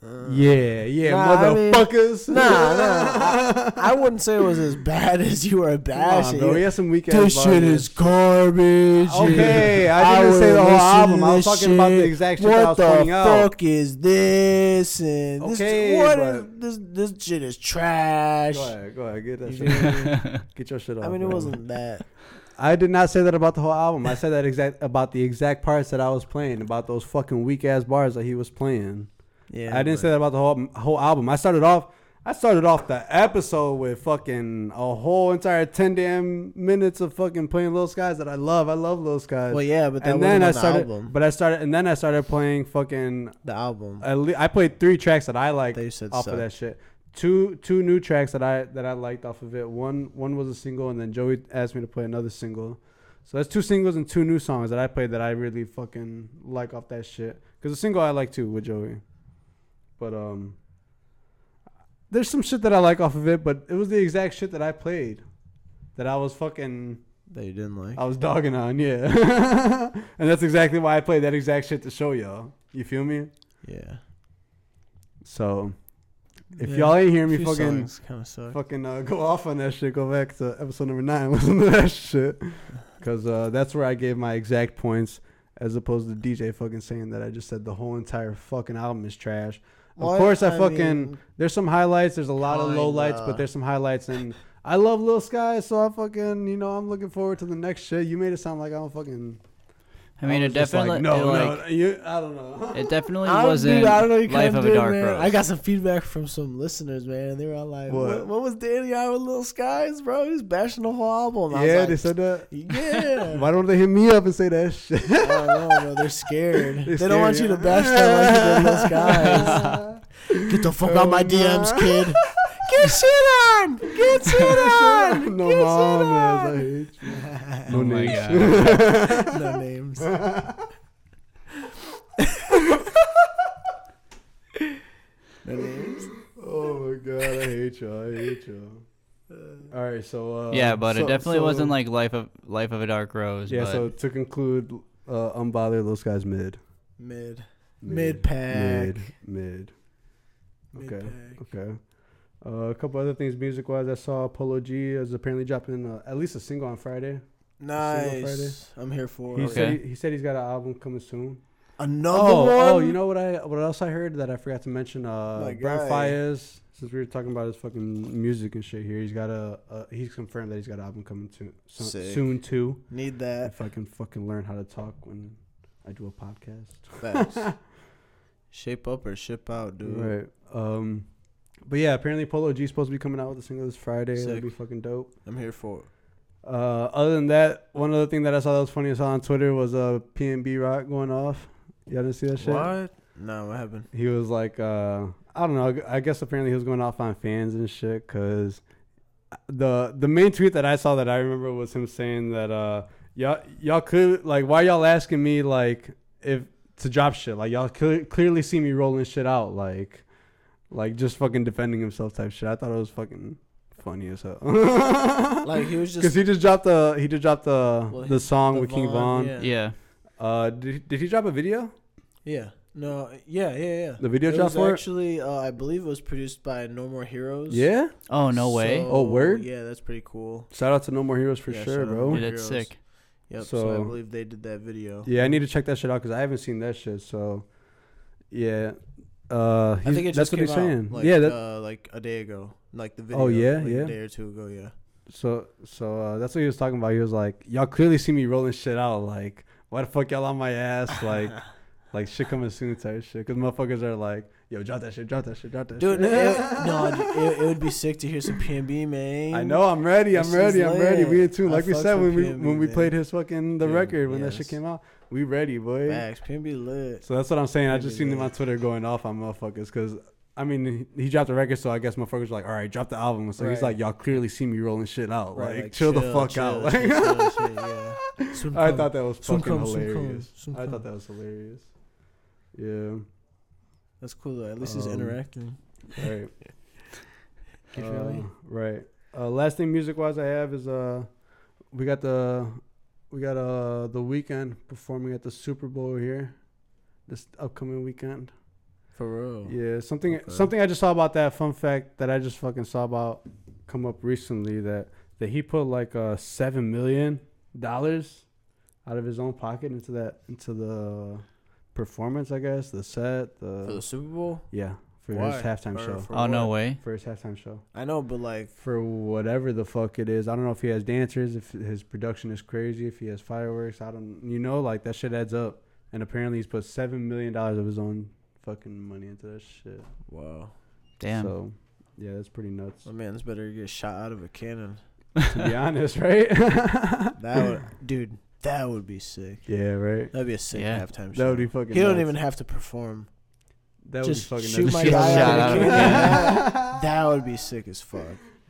uh, Yeah, yeah, Nah, I mean- motherfuckers. Nah, nah. I, [laughs] I wouldn't say it was as bad as you were Come on, bashing. bro. it. He has some weak This ass shit is garbage. Okay, I didn't say the whole album. I was talking about the exact shit what that I was the pointing out. What the fuck is this? And this, Okay, what is- but- this? This shit is trash. Go ahead, go ahead, get that shit. [laughs] Get your shit off. I mean, it bro. wasn't that. I did not say that about the whole album. I said that exact about the exact parts that I was playing, about those fucking weak ass bars that he was playing. Yeah, I didn't say that about the whole whole album. I started off. I started off the episode with fucking a whole entire ten damn minutes of fucking playing Lil Skies that I love. I love Lil Skies. Well, yeah, but that and then I the started, album. but I started, and then I started playing fucking. The album. At le- I played three tracks that I like That you said off of that shit. Two two new tracks that I that I liked off of it. One one was a single, and then Joey asked me to play another single. So that's two singles and two new songs that I played that I really fucking like off that shit. Cause the single I like too with Joey, but um, there's some shit that I like off of it, but it was the exact shit that I played, that I was fucking that you didn't like. I was dogging on, yeah. [laughs] and that's exactly why I played that exact shit to show y'all. You feel me? Yeah. So, if Yeah, y'all ain't hearing me fucking fucking uh, go off on that shit, go back to episode number nine, [laughs] listen to that shit, [laughs] because uh, that's where I gave my exact points, as opposed to DJ fucking saying that I just said the whole entire fucking album is trash. Of course, I, I fucking mean, there's some highlights. There's a lot of low lights, but there's some highlights, and I love Lil Sky, so I fucking you know I'm looking forward to the next shit. You made it sound like I'm fucking. I mean, was it just like, definitely no, it, no, you, I don't know. [laughs] It definitely I wasn't dude, I don't know, you Life kinda of a Dark man. Rose. I got some feedback from some listeners, man. They were all like, What? "What, what was Danny on with Lil Skies, bro? He was bashing the whole album." I was yeah, like, they said that. Yeah. [laughs] Why don't they hit me up and say that [laughs] shit? I don't know, bro. They're scared. They're they don't want you to bash them like you did Lil Skies. Get the fuck out my oh, DMs, kid. Get shit on. Get shit on. no Get mom, shit man, on. I hate you. No Oh my names. [laughs] no names. no names. Oh my god, I hate y'all. I hate y'all. All right, so uh, yeah, but so- it definitely so- wasn't like Life of Life of a Dark Rose. Yeah, but so to conclude, uh, unbothered, those guys mid. Mid. Mid pack. Mid. Mid. Mid Okay. pack. Okay. Uh, a couple other things music wise, I saw Polo G is apparently dropping uh, at least a single on Friday. Friday. Nice. I'm here for He it. said Okay. he, he said he's got an album coming soon. Another oh, one. oh, you know what I what else I heard that I forgot to mention? Uh, My Brent guy. Faiyaz. Since we were talking about his fucking music and shit here, he's got a, a he's confirmed that he's got an album coming soon, so, Sick. soon too. Need that. If I can fucking learn how to talk when I do a podcast. Facts. [laughs] Shape up or ship out, dude. Right. Um, but yeah, apparently Polo G's supposed to be coming out with a single this Friday. That'd be fucking dope. I'm here for it. Uh, other than that, one other thing that I saw that was funny I saw on Twitter was uh, PNB Rock going off. Y'all didn't see that shit? What? No, what happened? He was like, uh, I don't know. I guess apparently he was going off on fans and shit because the the main tweet that I saw that I remember was him saying that uh, y'all y'all could like why y'all asking me like if to drop shit like y'all cle clearly see me rolling shit out like like just fucking defending himself type shit. I thought it was fucking funny as hell. Like, he was [laughs] just- because he just dropped the he just dropped the Well, the song the with King Von, Von. yeah. Yeah. Uh, did he- did he drop a video? Yeah. No. Yeah. Yeah. Yeah. The video it drop was it? actually, uh, I believe, it was produced by No More Heroes. Yeah? Oh, no way. Oh, word? Yeah, that's pretty cool. Shout out to No More Heroes for Yeah, sure, shout out to bro. No More Dude, that's Heroes. sick. Yep. So, So- I believe they did that video. Yeah, I need to check that shit out because I haven't seen that shit. So, yeah, uh, I think it that's just what he's saying. like, yeah, that, uh, like a day ago, like the video. Oh, yeah, like yeah. a day or two ago. Yeah. so so uh, that's what he was talking about. He was like, "Y'all clearly see me rolling shit out. Like, why the fuck y'all on my ass? Like, [laughs] like shit coming soon type shit. Because motherfuckers are like, yo, drop that shit, drop that shit, drop that Dude, shit. it, [laughs] no, dude, it, it would be sick to hear some PNB, man. I know, I'm ready, I'm ready, I'm ready. We in tune. Like we said when we when we played his fucking the Dude, record when that shit came out. We ready, boy. Facts, PNB lit. So that's what I'm saying. I just seen lit. on Twitter going off on motherfuckers because I mean he, he dropped the record, so I guess motherfuckers were like, all right, drop the album. So he's like, y'all clearly see me rolling shit out. Right, like, like, chill, the fuck chill, out. chill, Like, chill, chill, yeah. [laughs] Soon I come. thought that was Soon fucking come, hilarious. soon I come. thought that was hilarious. Yeah. That's cool though. At least he's Um, interacting. Right. [laughs] You feel me? Uh, Right. Uh, last thing music wise I have is uh we got the we got uh the Weeknd performing at the Super Bowl here this upcoming weekend. For real. Yeah, something Okay. something I just saw about that fun fact that I just fucking saw about come up recently that that he put like uh 7 million dollars out of his own pocket into that into the performance, I guess, the set, the For the Super Bowl? Yeah, for Why? his halftime Or show. for Oh, no what? way. For his halftime show. I know, but like for whatever the fuck it is. I don't know if he has dancers, if his production is crazy, if he has fireworks. I don't, you know, like that shit adds up. And apparently he's put seven million dollars of his own fucking money into that shit. Wow. Damn. So, yeah, that's pretty nuts. My man's better get shot out of a cannon. to be [laughs] honest, right? [laughs] that would, dude, that would be sick. Yeah, right. That'd be a sick Yeah. halftime That show. would be fucking He don't nuts. even have to perform. That would be Just fucking shoot nuts. my [laughs] Just guy out out of of a a cannon. That, that would be sick as fuck.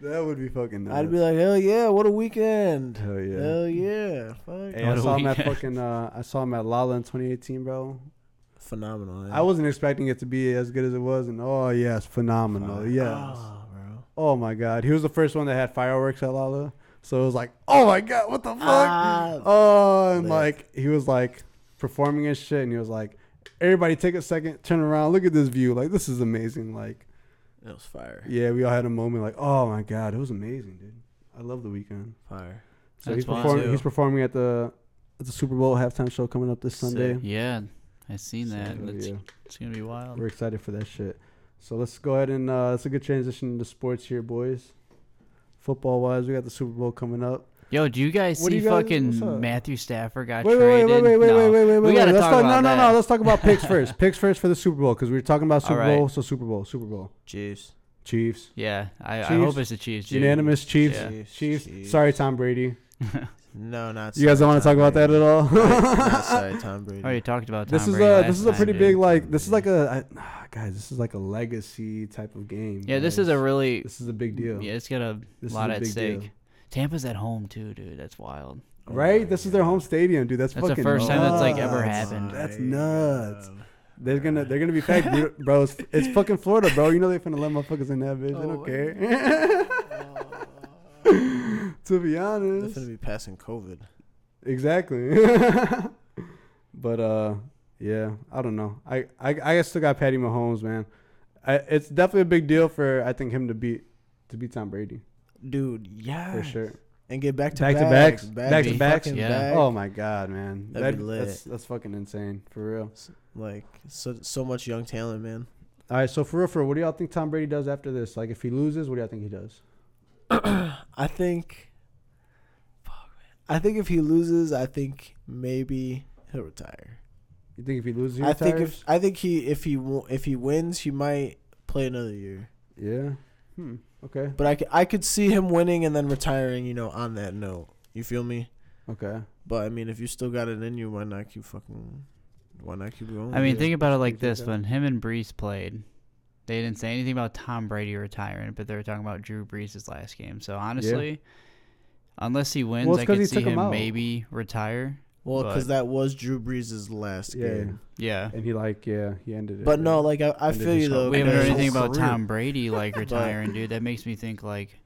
That would be fucking nuts. I'd be like, hell yeah, what a weekend. Hell yeah. Hell yeah. Fuck. Hey, What I a saw him at weekend. fucking. Uh, I saw him at Lolla in 2018, bro. Phenomenal. yeah. I wasn't expecting it to be as good as it was, and oh yes, phenomenal. Yes. Ah, bro. Oh my god, he was the first one that had fireworks at Lolla, so it was like, oh my god, what the fuck? Ah. oh, and Lit. like he was like performing his shit, and he was like, everybody take a second, turn around, look at this view, like this is amazing. Like, It was fire. yeah, we all had a moment like, oh my god, it was amazing, dude. I love the Weeknd. Fire. So That's he's performing. He's performing at the at the Super Bowl halftime show coming up this Sick. Sunday. Yeah, I seen So, that. It's, yeah. it's gonna be wild. We're excited for that shit. So let's go ahead and uh, it's a good transition into sports here, boys. Football wise, we got the Super Bowl coming up. Yo, do you guys What do see you guys- what's fucking? Matthew Stafford got Wait, wait, wait, traded? wait, wait, wait, no. wait, wait, wait, we wait. gotta Let's talk talk. about No, no, that. no. Let's talk about picks [laughs] first. Picks first for the Super Bowl because we were talking about Super All right. Bowl. So Super Bowl, Super Bowl, Chiefs. Chiefs, Yeah, I, I Chiefs? hope it's the Chiefs. dude. unanimous Chiefs, Yeah. Chiefs, Chiefs. Chiefs. Sorry, Tom Brady. [laughs] No, not. You guys don't want to talk about that at all. not [laughs] sorry, Tom Brady. Already talked about Tom This is Brady a last this is a time, pretty dude. big like this is like a I, ah, guys this is like a legacy type of game. Yeah, this guys. is a really this is a big deal. yeah. It's got a This is lot a at big stake. deal. Tampa's at home too, dude. That's wild. Right? This is their home stadium, dude. That's, That's the fucking first time that's, like, ever happened. That's nuts. They're gonna they're gonna be packed, dude, [laughs] bro. It's, it's fucking Florida, bro. You know they're finna let motherfuckers in that bitch. They Oh don't care. [laughs] to be honest, They're gonna be passing COVID. exactly. [laughs] but uh, yeah, I don't know. I I I still got Patty Mahomes, man. I, it's definitely a big deal for I think him to beat to beat Tom Brady Dude, yeah. for sure. and get back to Back to back, backs, back to backs. Yeah. back. Oh my god, man, That'd that, be lit. that's that's fucking insane for real. Like so so much young talent, man. All right, so for real, for real, what do y'all think Tom Brady does after this? Like, if he loses, what do y'all think he does? [clears throat] I think. Fuck, man. I think if he loses, I think maybe he'll retire. You think if he loses, he I think if I think he if he if he wins, he might play another year. yeah, hmm, okay, But I could, I could see him winning and then retiring. You know, on that note, you feel me? okay. But I mean, if you still got it in you, why not keep fucking? Why not keep going? I mean, think about it like this: when him and Brees played, they didn't say anything about Tom Brady retiring, but they were talking about Drew Brees' last game. So honestly, unless he wins, Well, it's I 'cause could he see took him him out. maybe retire. Well, because that was Drew Brees' last Yeah, game. Yeah, and he like, yeah, he ended it. But no, like I, I feel you though. we haven't heard anything about career. Tom Brady like [laughs] retiring, dude. That makes me think like.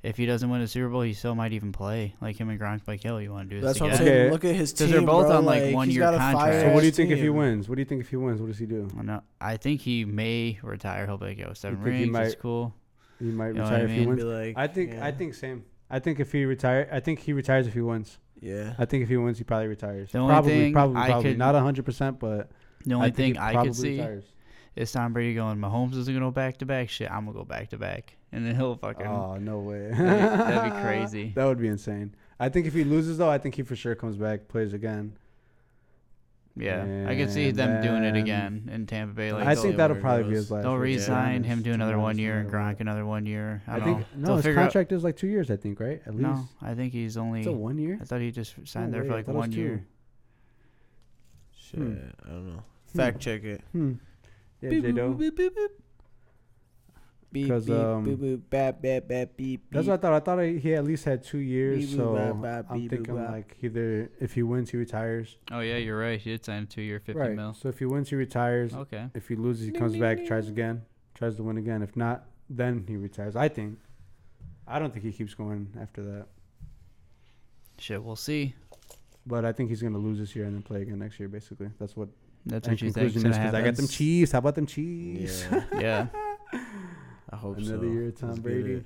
If he doesn't win a Super Bowl, he still might even play. Like him and Gronk, like, yo, you want to do this That's what I'm saying. Okay. Look at his team. Because they're both bro. on, like, he's one-year got contracts. so what do you ass think if he wins? What do you think if he wins? What does he do? I know. I think he may retire. He'll be like, yo, seven think he rings, it's cool. He might You know retire I if he wins. Like, I think I think same. I think if he retire, I think he retires if he wins. Yeah. I think if he wins, he probably retires. The only probably, thing probably, I probably could- not hundred percent, but The only I think thing he I probably could see retires. is Tom Brady going, Mahomes isn't going to go back to back. Shit, I'm going to go back to back. And then he'll fucking. Oh no way! [laughs] That'd be- that'd [laughs] be crazy. That would be insane. I think if he loses though, I think he for sure comes back, plays again. Yeah. I could see And them doing it then- again in Tampa Bay. Like I they'll- think that'll probably be his last. They'll year, to be resign honest, him, to do another one year, and. Gronk another one year. I, I don't think know. no, They'll his figure out- contract is like two years. I think right at least. No, I think he's only. It's a one year. I thought he just signed No there way, for like thought it was one year. Shit, Hmm. I don't know. Fact check it. Hmm. Yeah, Beep, J Doe. Beep, 'Cause, beep, um, boop, boop, bap, bap, bap, beep, That's beep. what I thought. I thought he he at least had two years. Beep, boop, So bop, bop, I'm beep, thinking bop. like either if he wins, he retires. Oh yeah, you're right. He did sign a two-year, fifty right. mil. So if he wins, he retires. Okay. If he loses, he comes back, tries again, tries to win again. If not, then he retires. I think. I don't think he keeps going after that. Shit, we'll see. But I think he's gonna lose this year and then play again next year. Basically, that's what. That's my what you think. conclusion is because I got them Chiefs. How about them Chiefs? Yeah, Yeah. [laughs] I hope Another so. year, Tom Let's Brady.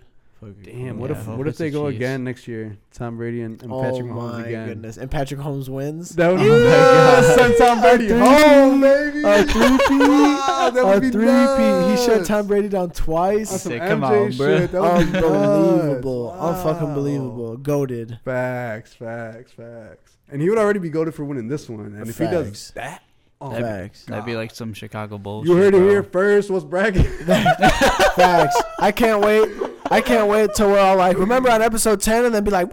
Damn. What Yeah, if what if they the go Chiefs. again next year? Tom Brady and, and oh Patrick Mahomes my again. goodness! And Patrick Mahomes wins. That would be Oh God. Send Tom Brady A home, baby. A three-peat. [laughs] Wow, a three-peat. He shut. Tom Brady down twice. some Say, MJ come on, bruh. shit. That would Unbelievable. nuts. Unfucking believable. Goaded. Facts, facts, facts. And he would already be goaded for winning this one. And if he does that, oh Facts. Facts. That'd be like some Chicago Bulls. you heard it bro. here first. What's bragging? [laughs] Facts. I can't wait. I can't wait till we're all like, remember on episode 10 and then be like,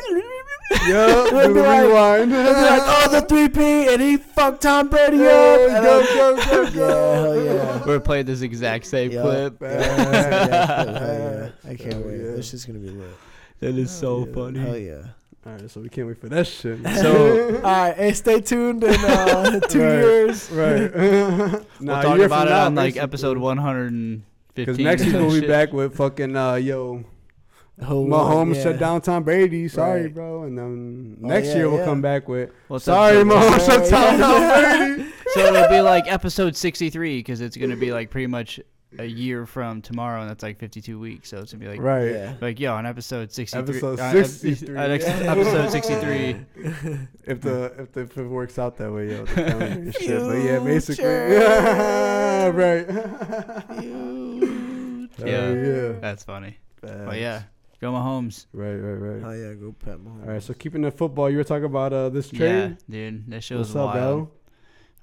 yeah, It'd do be the like- rewind. Be like, oh, the 3P, and he fucked Tom Brady up. Yo, And go, go, go, Yeah, hell yeah. We played this exact same Yeah. clip. Yeah, hell yeah. I can't Hell wait. yeah. This shit's gonna be lit. That is so yeah. funny. Hell yeah. All right, so we can't wait for that shit. [laughs] So- all right, hey, stay tuned in uh, [laughs] two Right, years. right. [laughs] We'll nah, talk about it now, on like episode 115. Because next week we'll be back with fucking uh, yo Who, Mahomes yeah. shut down Tom Brady. Sorry, Right. bro. And then Oh, next yeah, year we'll yeah. come back with What's sorry, so- Mahomes shut down. Tom Brady. So it'll be like episode 63 because it's gonna be like pretty much a year from tomorrow, and that's like 52 weeks. So it's gonna be like Right. Yeah. like yo on episode 63. Episode uh, 63, uh, next- yeah. episode 63. [laughs] if the if the if it works out that way, yo, the shit. But yeah, basically, [laughs] Future. [laughs] yeah, right. Yeah. Oh, yeah. That's funny. But yeah, go Mahomes. Right, right, right. Hell yeah, go Pat Mahomes. All right, so keeping the football, you were talking about uh this Yeah, trade. dude, that shit was What's up, wild.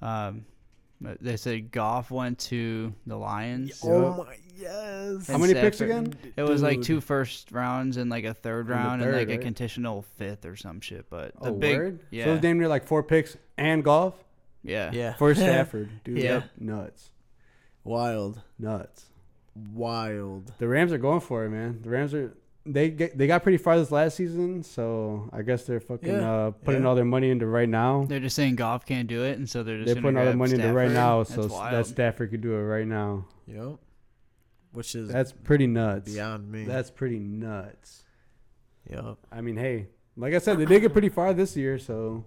Bell? Um, but Uh, they said Goff went to the Lions. Oh my yes. How And many picks again? It was like two first rounds and like a third And the round and third, like a conditional fifth or some shit. But the Oh, big, word? yeah, So it's damn near like four picks and Goff yeah, Yeah. for [laughs] Stafford, dude. Yep. Nuts, Wild. nuts. Wild. The Rams are going for it, man. The Rams are they get they got pretty far this last season, so I guess they're fucking Yeah, uh, putting yeah. all their money into right now. They're just saying Goff can't do it, and so they're just They're putting all their grab money into right now, That's so wild. that Stafford could do it right now. Yep. Which is That's pretty nuts. beyond me. That's pretty nuts. yep. I mean, hey, like I said, they did get pretty far this year, so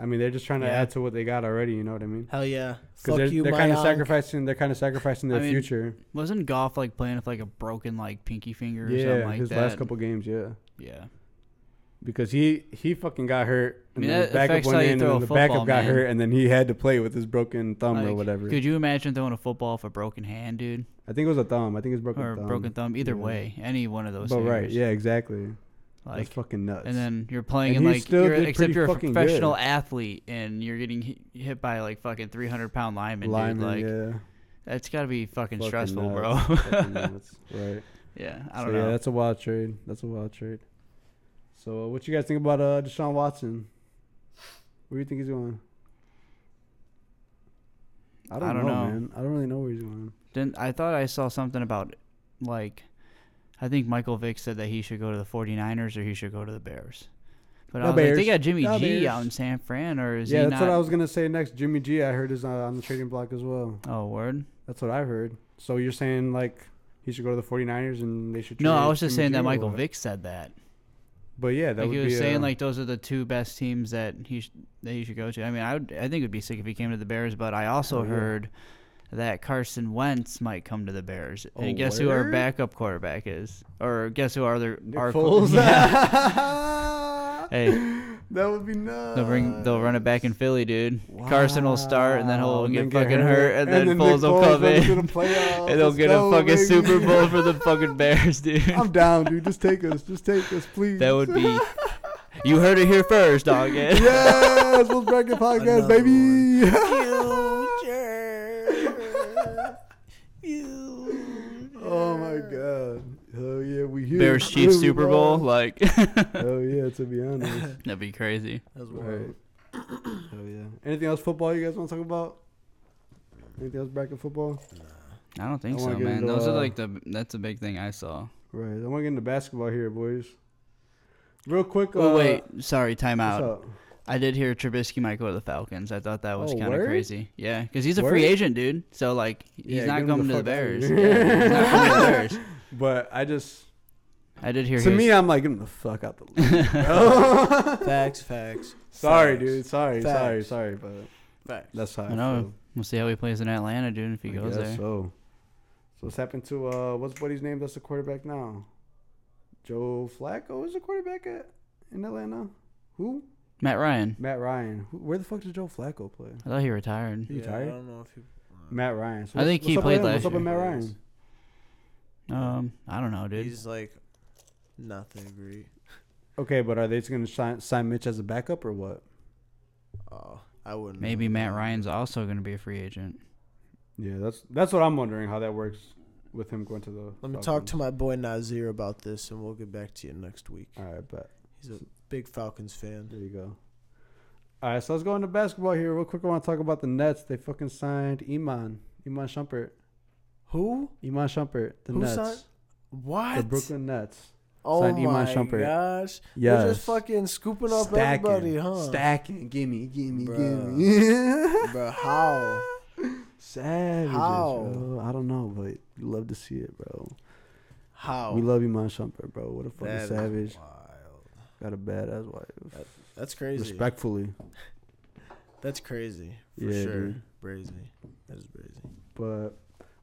I mean, they're just trying to Yeah. add to what they got already. You know what I mean? Hell yeah. Because they're, they're kind of sacrificing. They're kind of sacrificing their I mean, future. Wasn't Goff like playing with like a broken like pinky finger or Yeah, something like his that? last couple games, yeah. Yeah. Because he he fucking got hurt, I and mean, then his backup went in, and then the football, backup got man. hurt, and then he had to play with his broken thumb or whatever. Could you imagine throwing a football with a broken hand, dude? I think it was a thumb. I think it was broken or thumb. broken thumb. Either Yeah. way, any one of those. But right, yeah, exactly. Like That's fucking nuts. And then you're playing And in he like still you're, did except pretty you're a fucking professional good. athlete and you're getting hit, hit by like fucking 300 pound linemen, Lineman, dude. Like yeah. that's got to be fucking, Fucking stressful, nuts. bro. Fucking [laughs] nuts. Right. Yeah, I don't Yeah, know. that's a wild trade. That's a wild trade. So, uh, what you guys think about uh, Deshaun Watson? Where do you think he's going? I don't, I don't know, know. man. I don't really know where he's going. Didn't I thought I saw something about like I think Michael Vick said that he should go to the 49ers or he should go to the Bears. But The I was like, they got Jimmy The G out in San Fran, or is yeah, he that's not? what I was gonna say next. Jimmy G, I heard is on the trading block as well. Oh, word. That's what I heard. So you're saying like he should go to the 49ers and they should? No, I was just Jimmy saying G that Michael what? Vick said that. But yeah, that like would he was saying uh, like those are the two best teams that he sh- that he should go to. I mean, I would I think it'd be sick if he came to the Bears, but I also Oh, heard that Carson Wentz might come to the Bears. Oh, and guess who our backup quarterback is? Or guess who our other Nick our Foles. [laughs] Yeah. [laughs] hey, that would be nuts. they'll bring they'll run it back in Philly, dude. Carson will start, and then he'll Wow, get then get fucking hurt, hurt, and, and then then Foles will come in, the [laughs] and they'll Let's get go, a fucking baby. Super Bowl for the fucking Bears, dude. I'm down, dude. Just take us. Just take us, please. That would be. You heard it here first, dog. Yeah. yes, Wolves Bracket Podcast, Another baby. oh my god. Hell yeah, we here. Bears [laughs] Chiefs Super Bowl, like [laughs] Hell yeah, to be honest. [laughs] that'd be crazy. That's Right. Hell yeah. Anything else football you guys want to talk about? Anything else bracket football? I don't think I so, man. into, Those are uh, like the that's a big thing I saw. Right. I want to get into basketball here, boys. Real quick. Oh uh, wait, sorry, time what's up? I did hear Trubisky might go to the Falcons. I thought that was Oh, kind of crazy. Yeah, because he's a Word? free agent, dude. So like, he's Yeah, not going him coming to the Bears. [laughs] Yeah, he's not coming to the [laughs] Bears. But I just I did hear. to his, me, I'm like, get him the fuck out the league. [laughs] Facts, facts. sorry, facts. dude. Sorry, sorry, Facts. sorry, but Facts. that's how I, I know. feel. We'll see how he plays in Atlanta, dude. If he I goes guess there. So, so what's happened to uh, what's buddy's name? That's the quarterback now. Joe Flacco is the quarterback at in Atlanta. Who? Matt Ryan. Matt Ryan. Who, where the fuck did Joe Flacco play? I thought he retired. He Yeah, I retired? don't know if he. Matt Ryan. So I think he what's up played with him? last What's up with year. Matt Ryan? Um, I don't know, dude. He's like nothing great. Okay, but are they just gonna sign, sign Mitch as a backup or what? Oh, I wouldn't. Maybe know. Matt Ryan's also going to be a free agent. Yeah, that's that's what I'm wondering how that works with him going to the. Let me talk to my boy Nazir about this, and we'll get back to you next week. All right, bet. He's a big Falcons fan. There you go. All right, so let's go into basketball here real quick. I want to talk about the Nets. They fucking signed Iman, Iman Shumpert, Who? Iman Shumpert, the Who Nets, signed? What? the Brooklyn Nets. Oh signed my Iman Shumpert. gosh! They're just fucking scooping up Stacking, everybody, huh? Stacking, gimme, gimme, Bruh. gimme. [laughs] [laughs] Bro, how? Savage. How? bro. I don't know, but you love to see it, bro. How? We love Iman Shumpert, bro. What a fucking That is savage. Got a badass wife. That's crazy. Respectfully. [laughs] That's crazy for Yeah, sure. dude. Brazy. That is brazy. But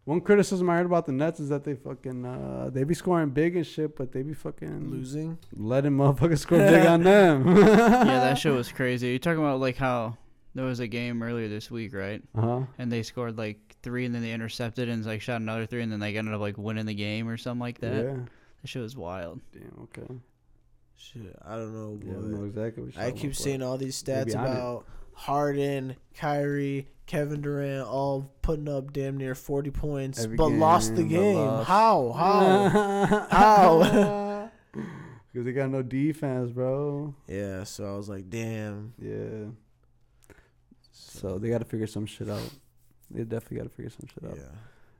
one criticism I heard about the Nets is that they fucking uh, they be scoring big and shit, but they be fucking Losing. letting motherfuckers [laughs] score big on them. yeah, that shit was [laughs] crazy. You're talking about like how there was a game earlier this week, right? Uh huh. And they scored like three, and then they intercepted and like shot another three, and then they ended up like winning the game or something like that. Yeah. That shit was wild. Damn. Okay. Shit, I don't know. Yeah, I know exactly I keep seeing all these stats about Harden, Kyrie, Kevin Durant, all putting up damn near forty points, Every but lost the game, lost. How? How? [laughs] How? [laughs] Because they got no defense, bro. yeah. So I was like, damn. Yeah. So they got to figure some shit out. They definitely got to figure some shit out. Yeah.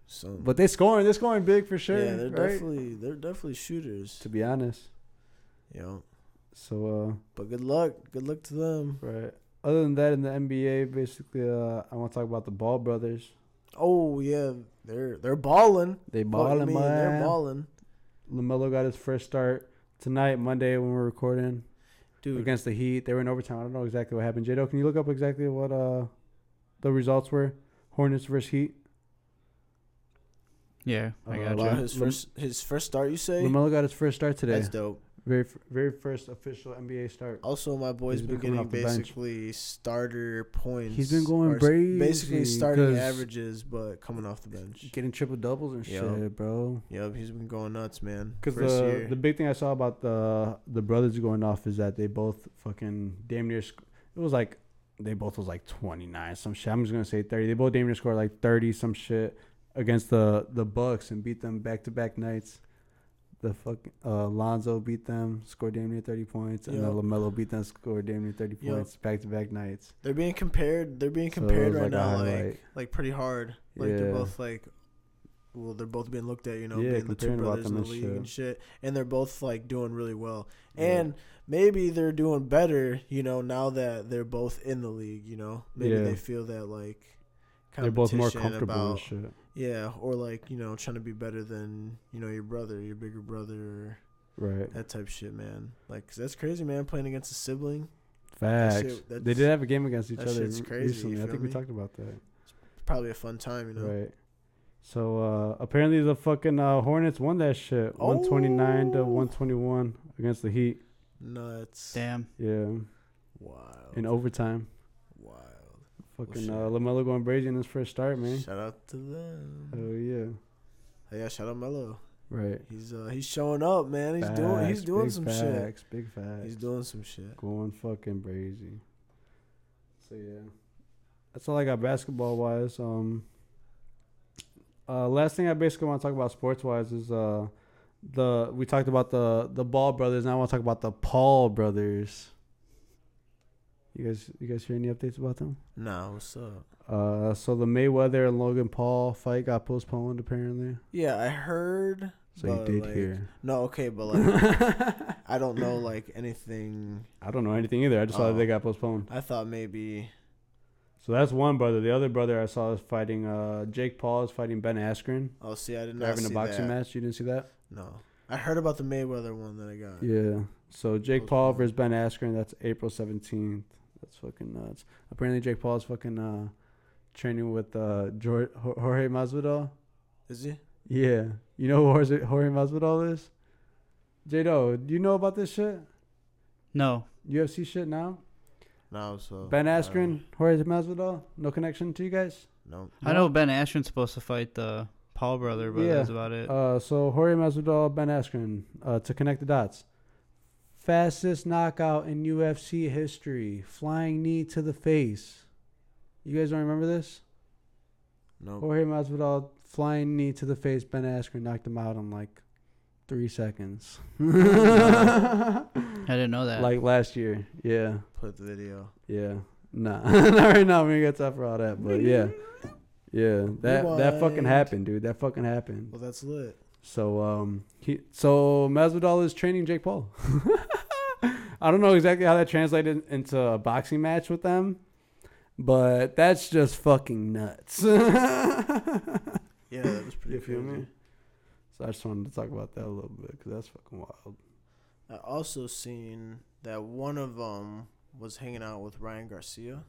So. But they scoring. They're scoring big for sure. yeah, they're right? definitely they're definitely shooters. To be honest. You know. So uh. But good luck. Good luck to them. Right. Other than that, in the NBA, basically, uh, I want to talk about the Ball brothers. Oh yeah, they're they're balling. They Fuck balling, me, man. They're balling. Lamelo got his first start tonight, Monday, when we're recording. Dude. against the Heat. They were in overtime. I don't know exactly what happened. Jado, can you look up exactly what uh the results were? Hornets versus Heat. Yeah, I Uh, got Wow, you. his first his first start. You say Lamelo got his first start today. that's dope. Very very first official NBA start. Also, my boy's been been getting the bench. basically starter points. He's been going crazy Basically starting averages, but coming off the bench. Getting triple doubles and Yup. shit, bro. Yep, he's been going nuts, man. Because the year. the big thing I saw about the the brothers going off is that they both fucking damn near. Sc- it was like they both was like twenty nine some shit. I'm just gonna say thirty. They both damn near scored like thirty some shit against the the Bucks and beat them back to back nights. The fuck uh, Lonzo beat them, scored damn near thirty points, and then. Lamelo beat them, scored damn near thirty Yup. points back to back nights. They're being compared. They're being compared was right like now, like like pretty hard. Like they're both like, well, they're both being looked at, you know, Yeah, being the two about brothers in the and league shit. and shit, and they're both like doing really well. Yeah. And maybe they're doing better, you know, now that they're both in the league. You know, maybe Yeah. they feel that like They're both more comfortable and shit. Yeah, or like you know, trying to be better than you know your brother, your bigger brother, Right. that type shit, man. Like 'cause that's crazy, man. Playing against a sibling, Facts. shit- they did have a game against each that other shit's crazy, recently. I feel think we talked about that. it's probably a fun time, you know. Right. So uh, apparently the fucking uh, Hornets won that shit, one twenty nine to Oh. one twenty one against the Heat. Nuts. Damn. Yeah, Wild. in overtime. Fucking shit. uh, Lamelo going crazy in his first start, man. Shout out to them. Hell yeah. Hey, yeah, shout out Melo. Right. He's uh he's showing up, man. He's doing he's doing some facts, Big facts. He's doing some shit. going fucking crazy. So yeah, that's all I got basketball wise. Um, uh, last thing I basically want to talk about sports wise is uh, the we talked about the the Ball brothers. Now I want to talk about the Paul brothers. You guys, you guys hear any updates about them? No, what's up? Uh, so the Mayweather and Logan Paul fight got postponed apparently. Yeah, I heard. So you did like- hear. No, okay, but like [laughs] I don't know like anything. I don't know anything either. I just saw that Oh. they got postponed. I thought maybe So that's one brother. The other brother I saw is fighting. Uh, Jake Paul is fighting Ben Askren. Oh, see, I did They're having a boxing that. match. You didn't see that? No, I heard about the Mayweather one that I got. Yeah. So Jake Paul versus Ben Askren. That's April seventeenth. That's fucking nuts. Apparently Jake Paul is fucking uh, training with uh, Jor- Jor- Jorge Masvidal. Is he? Yeah. You know who Jorge, Jorge Masvidal is? Jado, do you know about this shit? No. UFC shit now? No, so Ben I Askren, Jorge Masvidal. No connection to you guys? No. I know Ben Askren's supposed to fight the Paul brother, but that's about it. Uh, so Jorge Masvidal, Ben Askren, uh, to connect the dots. Fastest knockout in UFC history, flying knee to the face. You guys don't remember this? No. Jorge Masvidal, flying knee to the face. Ben Askren knocked him out in like three seconds. [laughs] I didn't know that. Like last year, yeah, Put the video. yeah. Nah, [laughs] not right now. We ain't got time for all that, but yeah, yeah. That that fucking happened, dude. That fucking happened. Well, that's lit. So um he so Masvidal is training Jake Paul. [laughs] I don't know exactly how that translated into a boxing match with them, but that's just fucking nuts. [laughs] Yeah, that was pretty you feel me? So I just wanted to talk about that a little bit because that's fucking wild. I also seen that one of them was hanging out with Ryan Garcia.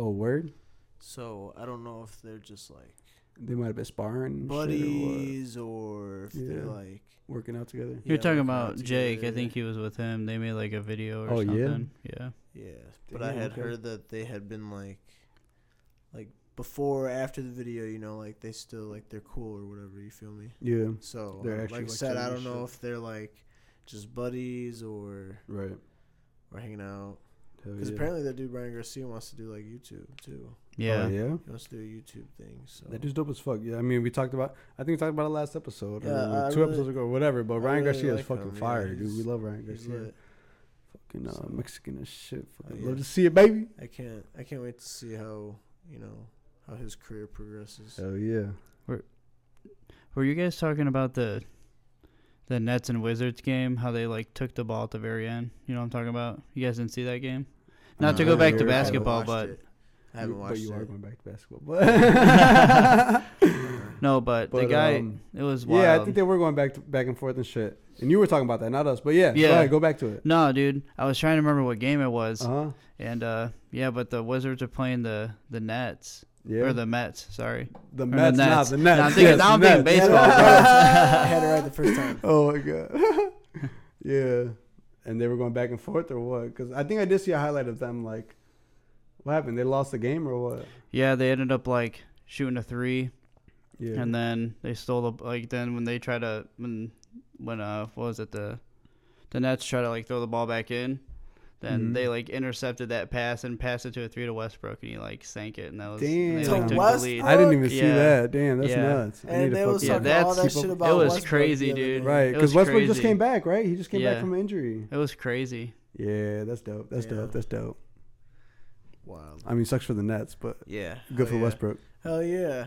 Oh, word? So I don't know if they're just like They might have been sparring, and shit or buddies or if they're like working out together. You're yeah, talking about Jake. I think he was with him. They made like a video or Oh, yeah? something. Yeah. Yeah, but I had okay. heard that they had been like, like before or after the video, you know, like they still like they're cool or whatever. You feel me? Yeah. So They're uh, actually, like I like, said, I don't and know shit. if they're like just buddies or Right. or hanging out. Hell Because yeah. apparently that dude Ryan Garcia wants to do like YouTube too. Yeah. Oh, yeah. He wants to do a YouTube thing. So That dude's dope as fuck. Yeah, I mean, we talked about. I think we talked about it last episode, Yeah, or I two really- episodes ago, whatever. But I Ryan really Garcia is fucking him, yeah, fire, dude. We love Ryan Garcia. lit. Fucking uh, So- Mexican as shit. Fucking yeah. love to see it, baby. I can't. I can't wait to see how you know how his career progresses. Hell yeah. Were, Were you guys talking about the the Nets and Wizards game? How they like took the ball at the very end? You know what I'm talking about? You guys didn't see that game? Not to go back to basketball, but it. I haven't watched But you are going back to basketball. But [laughs] [laughs] No, but, the guy, um, it was wild. Yeah, I think they were going back to, back and forth and shit. And you were talking about that, not us. But yeah, Yeah. Go, ahead, go back to it. No, dude, I was trying to remember what game it was, Uh-huh. and uh, yeah, but the Wizards are playing the the Nets. Yeah. Or the Mets, sorry. The Or Mets, not the Nets. No, I'm thinking, Yes, now I'm the thinking Nets. baseball. [laughs] I had it right the first time. Oh my god. [laughs] yeah. And they were going back and forth or what? Because I think I did see a highlight of them. Like, what happened? They lost the game or what? Yeah, they ended up like shooting a three, Yeah. and then they stole the like. Then when they try to when when uh what was it the the Nets try to like throw the ball back in, then Mhm. they like intercepted that pass and passed it to a three to Westbrook, and he like sank it, and that was Damn. they, like, took the Westbrook? lead. I didn't even see Yeah. that. Damn, that's Yeah. nuts. I And need to they was fucking- Yeah, talking all that's- that shit [laughs] about it was Westbrook crazy, dude. Right, because was Westbrook just came back, right? He just came back from injury. It was crazy. Yeah, that's dope. That's Yeah. dope. That's dope. Wow. I mean, sucks for the Nets, but Yeah. good Hell for yeah. Westbrook Hell yeah.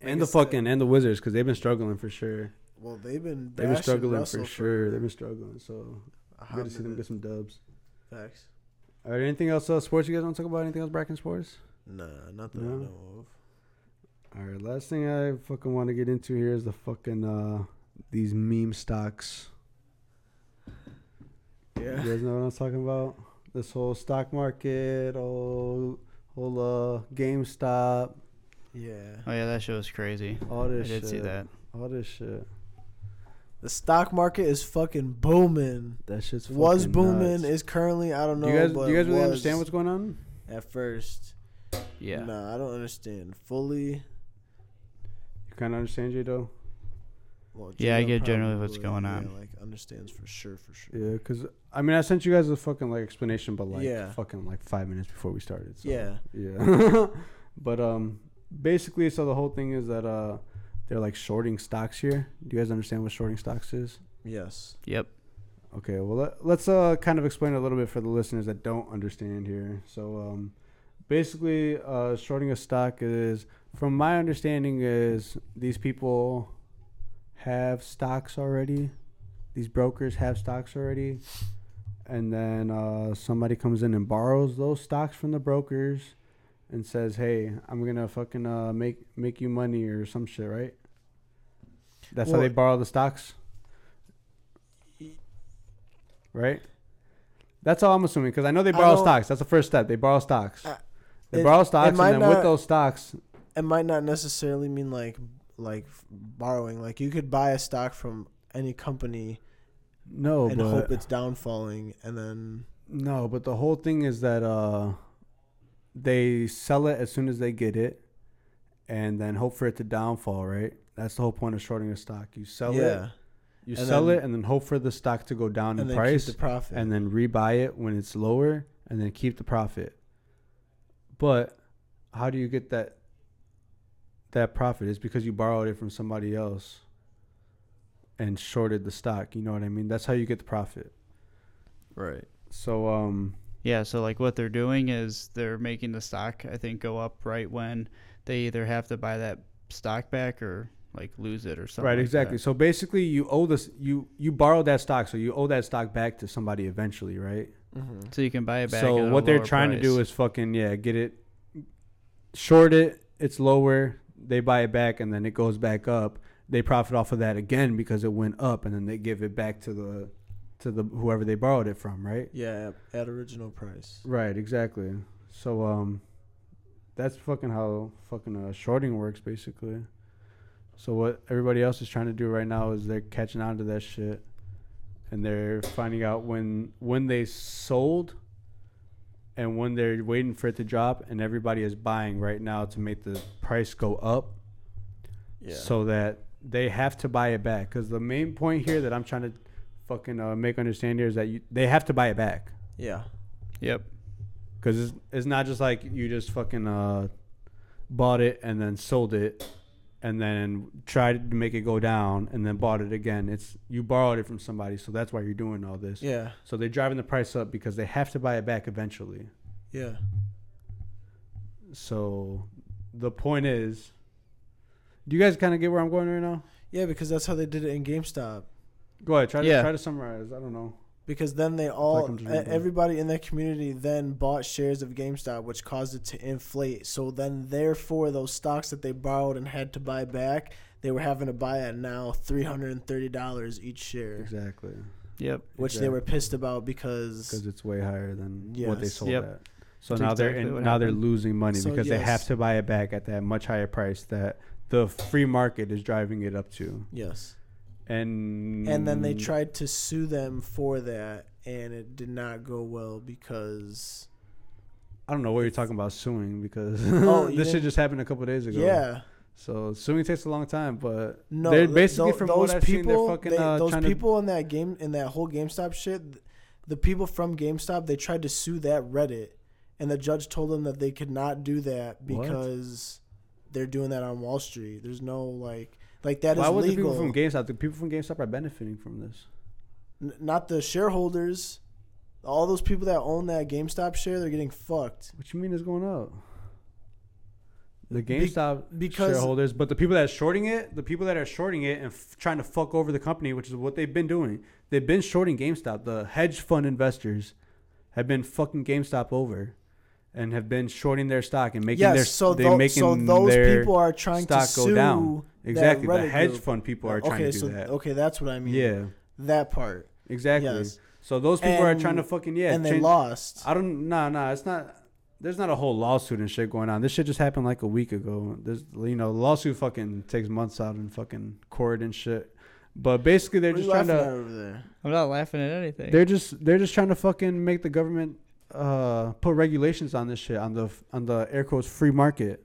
and the said, fucking and the Wizards because they've been struggling for sure. Well, they've been They've been struggling for sure. They've been struggling. So good to see them get some dubs. Facts. All right, anything else? Uh, sports? You guys want to talk about anything else? Bracken sports? Nah, not that No? I know of. All right, last thing I fucking want to get into here is the fucking uh these meme stocks. Yeah. You guys know what I'm talking about? This whole stock market, whole whole uh GameStop, Yeah. Oh yeah, that shit was crazy. all this. I did shit. see that. All this shit. The stock market is fucking booming. That shit's Was booming. nuts. Is currently I don't know. Do you guys but do you guys really understand what's going on? at first? Yeah. Nah, I don't understand fully. You kind of understand, J though. Well, Yeah, I get generally what's probably, going yeah, on. like understands for sure, for sure. Yeah, because I mean I sent you guys a fucking like explanation, but like Yeah. fucking like five minutes before we started. So. Yeah. Yeah. [laughs] but um basically so the whole thing is that uh they're like shorting stocks here. Do you guys understand what shorting stocks is? Yes. Yep. Okay, well let, let's uh kind of explain a little bit for the listeners that don't understand here. So um basically uh shorting a stock is from my understanding is these people have stocks already. These brokers have stocks already. And then uh somebody comes in and borrows those stocks from the brokers and says, "Hey, I'm going to fucking uh make make you money or some shit, right?" That's how they borrow the stocks. Right? That's all I'm assuming because I know they borrow stocks. That's the first step. They borrow stocks. Uh, they it- borrow stocks, and then with those stocks, It might not necessarily mean like like borrowing. Like you could buy a stock from any company no, and but hope it's downfalling, and then no, but the whole thing is that uh, they sell it as soon as they get it, and then hope for it to downfall. Right? That's the whole point of shorting a stock. You sell it, yeah, you And sell then- it, and then hope for the stock to go down in price. and then price, keep the profit. and then rebuy it when it's lower, and then keep the profit. But how do you get that? That profit is because you borrowed it from somebody else and shorted the stock. You know what I mean? That's how you get the profit. right. So um Yeah, so like what they're doing is they're making the stock I think go up right when they either have to buy that stock back or like lose it or something. right like exactly. that. So basically you owe this you you borrowed that stock so you owe that stock back to somebody eventually, right? Mm-hmm. So you can buy it back. So at a what they're lower trying to do is fucking yeah, get it short it, it's lower, they buy it back and then it goes back up. They profit off of that again because it went up and then they give it back to the to the whoever they borrowed it from, right? Yeah, at, original price. Right, exactly. So um that's fucking how fucking uh, shorting works basically. So what everybody else is trying to do right now is they're catching on to that shit and they're finding out when when they sold and when they're waiting for it to drop and everybody is buying right now to make the price go up Yeah. so that they have to buy it back cuz the main point here that I'm trying to fucking uh, make understand here is that you, they have to buy it back. yeah. Yep. Because it's, it's not just like you just fucking uh, bought it and then sold it and then tried to make it go down and then bought it again. It's you borrowed it from somebody, so that's why you're doing all this. Yeah. So they're driving the price up because they have to buy it back eventually. Yeah. So the point is, do you guys kind of get where I'm going right now? Yeah, because that's how they did it in GameStop. Go ahead, try to Yeah. try to summarize. I don't know. because then they all I'm just reading. everybody in that community then bought shares of GameStop, which caused it to inflate. So then, therefore, those stocks that they borrowed and had to buy back, they were having to buy at now three hundred and thirty dollars each share, Exactly. Yep. which they were pissed about because because it's way higher than what they sold Yep. at. So That's now they're in, now they're losing money So, because they have to buy it back at that much higher price that the free market is driving it up to. yes, And and then they tried to sue them for that, and it did not go well because I don't know what you're talking about suing because Oh, [laughs] this shit just happened a couple days ago. yeah. So suing takes a long time, but No, they're basically tho- from those what I've seen, they're fucking they- uh, those people in that game in that whole GameStop shit. The people from GameStop they tried to sue that Reddit, and the judge told them that they could not do that What? because they're doing that on Wall Street. There's no like like that to. is Why would the legal. people from GameStop? The people from GameStop are benefiting from this. N- not the shareholders. All those people that own that GameStop share, they're getting fucked. What you mean is going up? The GameStop because- shareholders, but the people that are shorting it, the people that are shorting it and f- trying to fuck over the company, which is what they've been doing. They've been shorting GameStop. The hedge fund investors have been fucking GameStop over, and have been shorting their stock and making yes, their so, they're tho- making so those their people are trying to stock sue go down. That Exactly, the hedge group. fund people are trying okay, to do so, that. Okay, that's what I mean. Yeah, that part. exactly. Yes. So those people are trying to fucking yeah, and they change- lost. I don't. Nah, nah. It's not. There's not a whole lawsuit and shit going on. This shit just happened like a week ago. There's, you know, the lawsuit fucking takes months out in fucking court and shit. But basically, they're What are just you trying laughing to. at over there? I'm not laughing at anything. They're just they're just trying to fucking make the government uh put regulations on this shit on the on the air quotes free market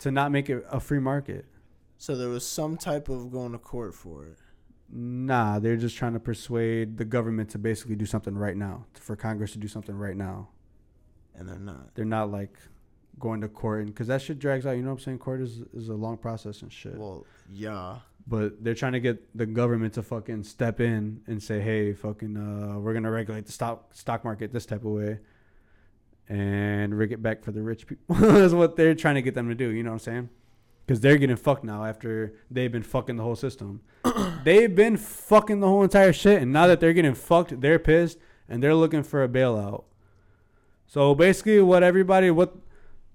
to not make it a free market. So there was some type of going to court for it. Nah, they're just trying to persuade the government to basically do something right now, for Congress to do something right now. And they're not. They're not like going to court and because that shit drags out. You know what I'm saying? Court is is a long process and shit. Well, yeah. But they're trying to get the government to fucking step in and say, "Hey, fucking, uh, we're gonna regulate the stock stock market this type of way, and rig it back for the rich people." [laughs] That's what they're trying to get them to do. You know what I'm saying? Because they're getting fucked now after they've been fucking the whole system. [clears throat] they've been fucking the whole entire shit, and now that they're getting fucked, they're pissed and they're looking for a bailout. So basically, what everybody, what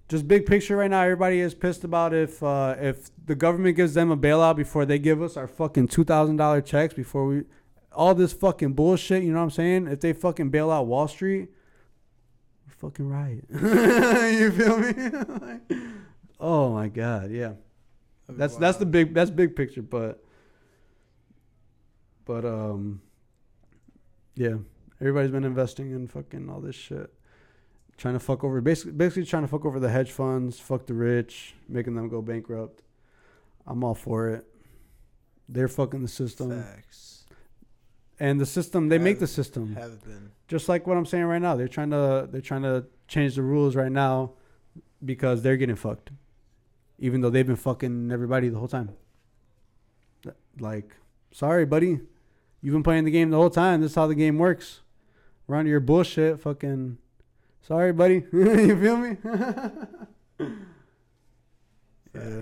just big picture right now, everybody is pissed about if uh, if the government gives them a bailout before they give us our fucking two thousand dollar checks before we all this fucking bullshit. You know what I'm saying? If they fucking bail out Wall Street, fucking riot. [laughs] you feel me? [laughs] oh my god, yeah. That's that's the big that's big picture, but but um yeah, everybody's been investing in fucking all this shit trying to fuck over basically basically trying to fuck over the hedge funds, fuck the rich, making them go bankrupt. I'm all for it. They're fucking the system. Facts. And the system, they make the system. Have been. Just like what I'm saying right now. They're trying to they're trying to change the rules right now because they're getting fucked. Even though they've been fucking everybody the whole time. Like, sorry, buddy. You've been playing the game the whole time. This is how the game works. We're on your bullshit, fucking Sorry, buddy. [laughs] you feel me? [laughs] yeah.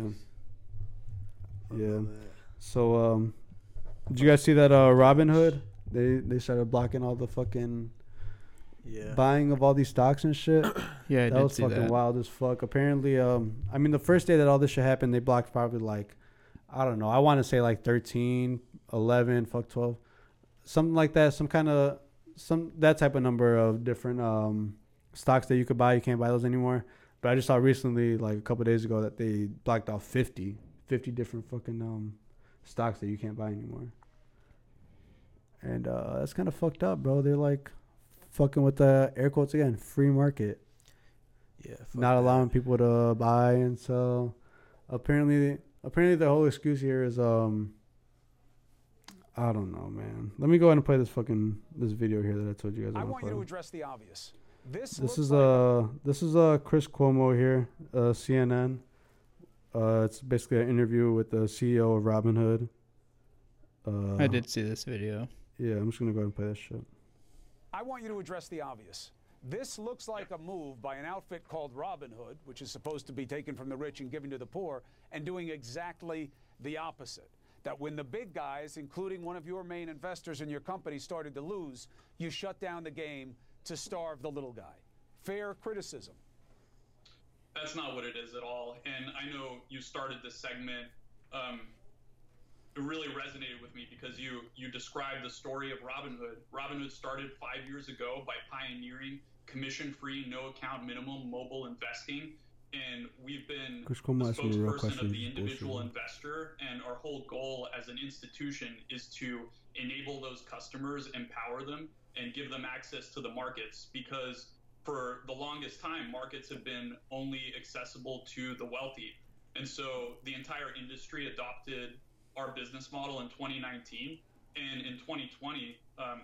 Yeah. So, um, did you guys see that uh, Robinhood? They they started blocking all the fucking Yeah. buying of all these stocks and shit. [clears throat] Yeah, I that did was see fucking that. wild as fuck. Apparently, um, I mean, the first day that all this shit happened, they blocked probably like, I don't know, I want to say like 13, 11, fuck 12, something like that. Some kind of some that type of number of different um stocks that you could buy. You can't buy those anymore. But I just saw recently, like a couple days ago, that they blocked off 50, 50 different fucking um stocks that you can't buy anymore. And uh, that's kind of fucked up, bro. They're like fucking with the air quotes again, free market. Yeah. Not that. allowing people to buy and sell. Apparently, apparently the whole excuse here is um. I don't know, man. Let me go ahead and play this fucking this video here that I told you guys. I about want you to address the obvious. This, This looks is like uh this is uh Chris Cuomo here, uh CNN. Uh, it's basically an interview with the CEO of Robinhood. Uh, I did see this video. Yeah, I'm just gonna go ahead and play this shit. I want you to address the obvious. This looks like a move by an outfit called Robinhood, which is supposed to be taken from the rich and given to the poor, and doing exactly the opposite. that when the big guys, including one of your main investors in your company, started to lose, you shut down the game to starve the little guy. Fair criticism. That's not what it is at all. And I know you started this segment. Um, really resonated with me because you you described the story of Robinhood. Robinhood started five years ago by pioneering commission-free, no-account minimum mobile investing, and we've been the asked me a real spokesperson of the individual investor. And our whole goal as an institution is to enable those customers, empower them, and give them access to the markets because for the longest time, markets have been only accessible to the wealthy. And so the entire industry adopted our business model in 2019. And in 2020, um,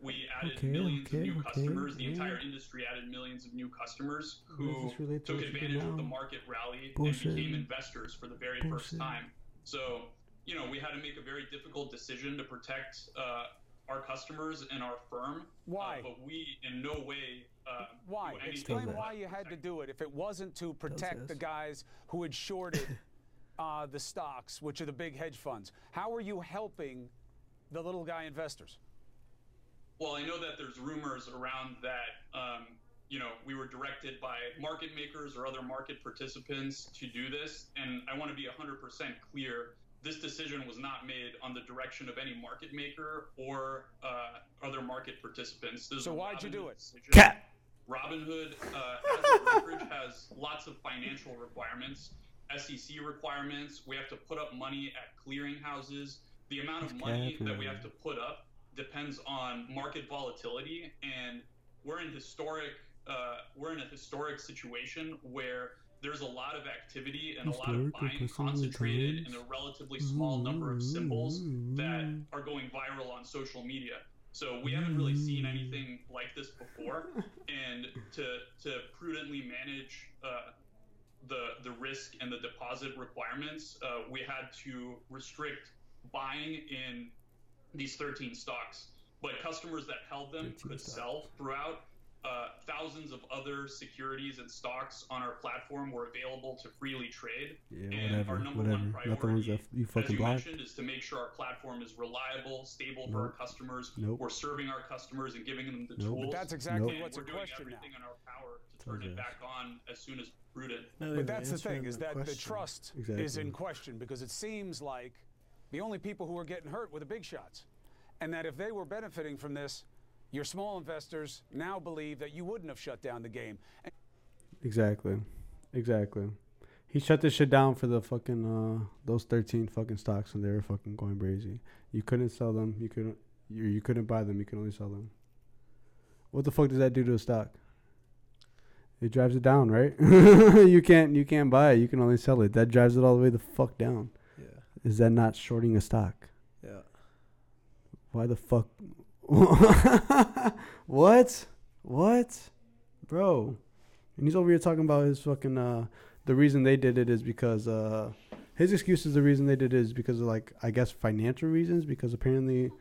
we added Okay, millions okay, of new okay, customers. The entire industry added millions of new customers who does this to took what you do advantage of the market rally Bullshit. and became investors for the very first time. So, you know, we had to make a very difficult decision to protect uh, our customers and our firm. Why? Uh, but we in no way. Uh, Why? do anything Explain why you had to do it if it wasn't to protect the guys who had shorted uh, the stocks, which are the big hedge funds. How are you helping the little guy investors? Well, I know that there's rumors around that, um, you know, we were directed by market makers or other market participants to do this. And I want to be 100% clear this decision was not made on the direction of any market maker or uh, other market participants. This is So why'd you do it? decision. Cat. Robinhood, uh, [laughs] as a brokerage, has lots of financial requirements, SEC requirements. We have to put up money at clearinghouses. The amount of money that we have to put up depends on market volatility, and we're in historic. Uh, we're in a historic situation where there's a lot of activity and a lot of buying concentrated in a relatively small number of symbols that Mm. are going viral on social media. So we haven't really seen anything like this before, and to to prudently manage uh, the the risk and the deposit requirements, uh, we had to restrict buying in these 13 stocks. But customers that held them could stocks. sell throughout. Uh, thousands of other securities and stocks on our platform were available to freely trade. Yeah, and whatever, our number whatever. one Not the ones priority, that you as fucking you blocked. mentioned, is to make sure our platform is reliable, stable for our customers. Nope. We're serving our customers and giving them the Nope. tools. But that's exactly and what's we're in doing question now. in our power to Told turn you. it back on as soon as prudent. But that's the thing, is that the question. trust is in question because it seems like the only people who are getting hurt were the big shots. And that if they were benefiting from this, your small investors now believe that you wouldn't have shut down the game. And Exactly. Exactly. He shut this shit down for the fucking uh those thirteen fucking stocks and they were fucking going crazy. You couldn't sell them. You couldn't. You you couldn't buy them. You could only sell them. What the fuck does that do to a stock? It drives it down, right? [laughs] you can't you can't buy it. You can only sell it. That drives it all the way the fuck down. Yeah. Is that not shorting a stock? Yeah. Why the fuck? [laughs] what? What? Bro. And he's over here talking about his fucking uh the reason they did it is because uh his excuse is the reason they did it is because of like I guess financial reasons because apparently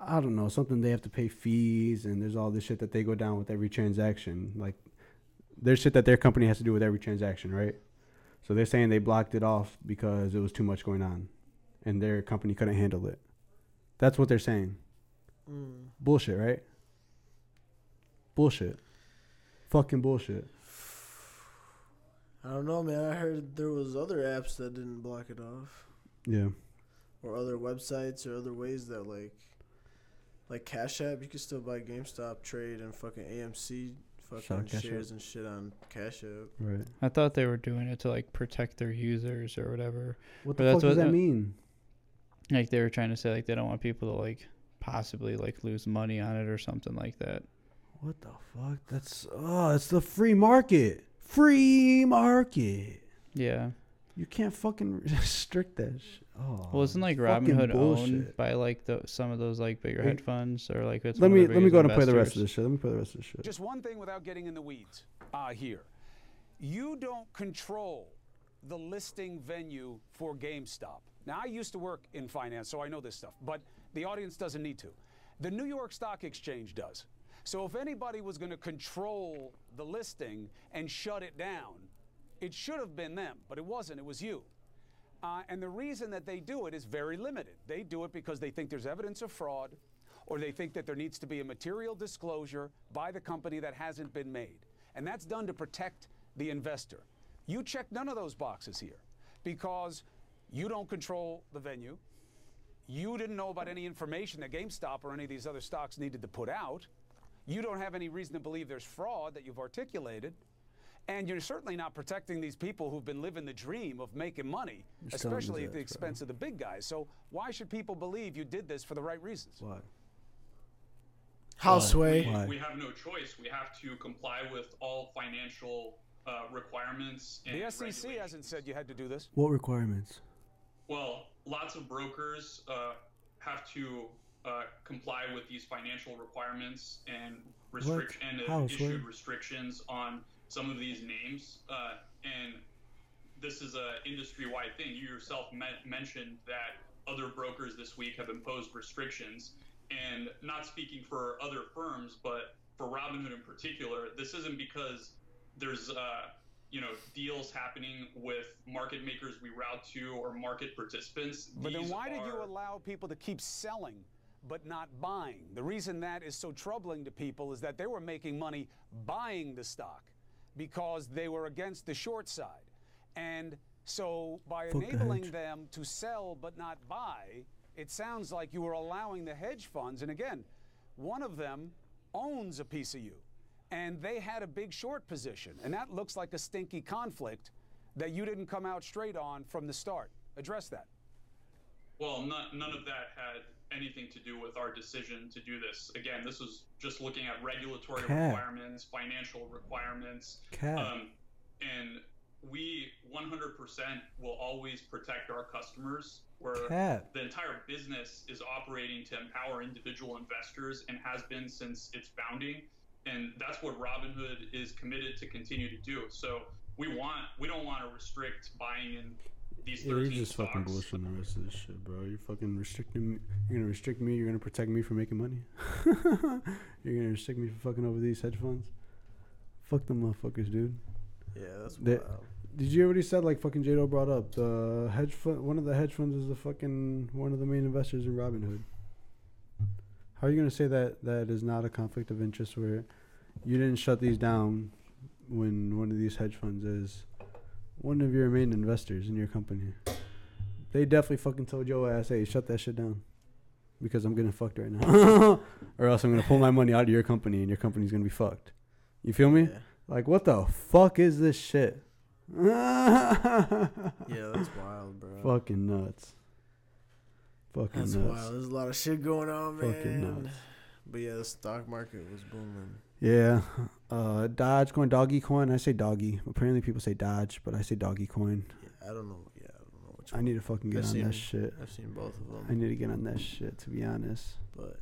I don't know, something they have to pay fees and there's all this shit that they go down with every transaction. Like there's shit that their company has to do with every transaction, right? So they're saying they blocked it off because it was too much going on and their company couldn't handle it. That's what they're saying. Mm. Bullshit, right? Bullshit. Fucking bullshit. [sighs] I don't know, man. I heard there was other apps that didn't block it off, Yeah. or other websites, or other ways that like, like Cash App, you can still buy GameStop trade and fucking AMC fucking Shout out Cash shares App. and shit on Cash App. Right. I thought they were doing it to like protect their users or whatever. What Or the fuck that's does that mean? Like they were trying to say like they don't want people to like possibly like lose money on it or something like that. What the fuck? That's oh, it's the free market. Free market. Yeah. You can't fucking [laughs] restrict that shit. Oh. Well, isn't like fucking Robinhood owned bullshit. by like the some of those like bigger Wait. hedge funds or like it's Let me the let me biggest go and play the rest of investors? this shit. Let me play the rest of this shit. Just one thing without getting in the weeds uh, here. You don't control the listing venue for GameStop. Now, I used to work in finance, so I know this stuff, but the audience doesn't need to. The New York Stock Exchange does. So if anybody was going to control the listing and shut it down, it should have been them, but it wasn't. It was you. Uh, and the reason that they do it is very limited. They do it because they think there's evidence of fraud or they think that there needs to be a material disclosure by the company that hasn't been made. And that's done to protect the investor. You check none of those boxes here because you don't control the venue. You didn't know about any information that GameStop or any of these other stocks needed to put out. You don't have any reason to believe there's fraud that you've articulated. And you're certainly not protecting these people who've been living the dream of making money, Just tell 'em especially at the that, bro. expense of the big guys. So why should people believe you did this for the right reasons? Why? Houseway. We, Why? we have no choice. We have to comply with all financial uh, requirements. And The SEC hasn't said you had to do this. What requirements? Well, lots of brokers uh, have to uh, comply with these financial requirements and restrict and have How, issued Sway? restrictions on some of these names. Uh, and this is a industry-wide thing. You yourself me- mentioned that other brokers this week have imposed restrictions. And not speaking for other firms, but for Robinhood in particular, this isn't because there's uh, you know deals happening with market makers we route to or market participants. But then These why did you allow people to keep selling but not buying? The reason that is so troubling to people is that they were making money buying the stock because they were against the short side. And so by Fuck enabling hedge. them to sell but not buy, it sounds like you were allowing the hedge funds. And again, one of them owns a piece of you. And they had a big short position. And that looks like a stinky conflict that you didn't come out straight on from the start. Address that. Well, none, none of that had anything to do with our decision to do this. Again, this was just looking at regulatory Cap. requirements, financial requirements. Cap. Um, and we 100% will always protect our customers where Cap. the entire business is operating to empower individual investors and has been since its founding. And that's what Robinhood is committed to continue to do. So we want, we don't want to restrict buying in these Yeah, you're just fucking bullshitting the rest of this shit, bro. You're fucking restricting me. You're gonna restrict me. You're gonna protect me from making money. [laughs] you're gonna restrict me from fucking over these hedge funds. Fuck them motherfuckers, dude. Yeah, that's They- wild. Did you already said like fucking Jado brought up the hedge fund? One of the hedge funds is the fucking one of the main investors in Robinhood. How are you gonna say that that is not a conflict of interest where you didn't shut these down when one of these hedge funds is one of your main investors in your company? They definitely fucking told your ass, "Hey, shut that shit down," because I'm getting fucked right now, [laughs] or else I'm gonna pull my money out of your company and your company's gonna be fucked. You feel me? Yeah. Like, what the fuck is this shit? Yeah, that's wild, bro. Fucking nuts. Fucking That's nuts. wild. There's a lot of shit going on, man. Fucking nuts. But yeah, the stock market was booming. Yeah. Uh, Dodge coin, doggy coin. I say doggy. Apparently people say Dodge, but I say doggy coin. Yeah, I don't know. Yeah, I don't know which I one. need to fucking get I've on seen, that shit. I've seen both of them. I need to get on that shit, to be honest. But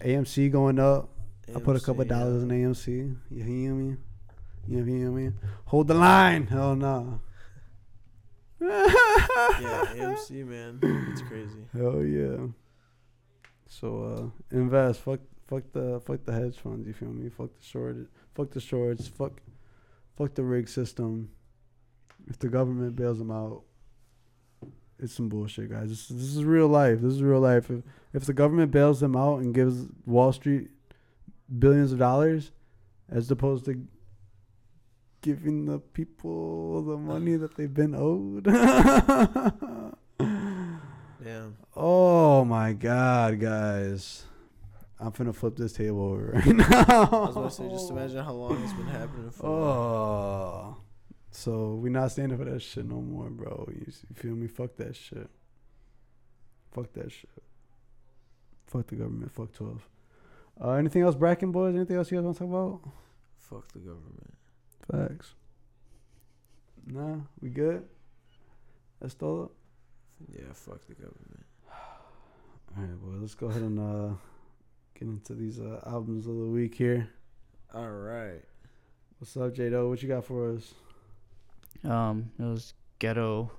AMC going up. I put a couple AMC, dollars in AMC. You hear me? You hear me? Hold the line. Hell no. yeah, AMC, man, it's crazy. [laughs] Hell yeah. So uh invest. Fuck fuck the fuck the hedge funds, you feel me? Fuck the short fuck the shorts, fuck fuck the rig system. If the government bails them out, it's some bullshit, guys. This, this is real life. This is real life. If if the government bails them out and gives Wall Street billions of dollars as opposed to giving the people the money that they've been owed. [laughs] Damn. Oh my god, guys. I'm finna flip this table over right [laughs] now. I was gonna say, just imagine how long it's been happening for. Oh. So we not standing for that shit no more, bro. You, you feel me? Fuck that shit. Fuck that shit. Fuck the government. Fuck 12. Uh, anything else, Bracken boys? Anything else you guys want to talk about? Fuck the government. Facts. Nah, we good? That's all. Yeah, fuck the government. [sighs] All right, boy. let's go ahead and uh, get into these uh, albums of the week here. All right. What's up, Jado? What you got for us? Um, it was Ghetto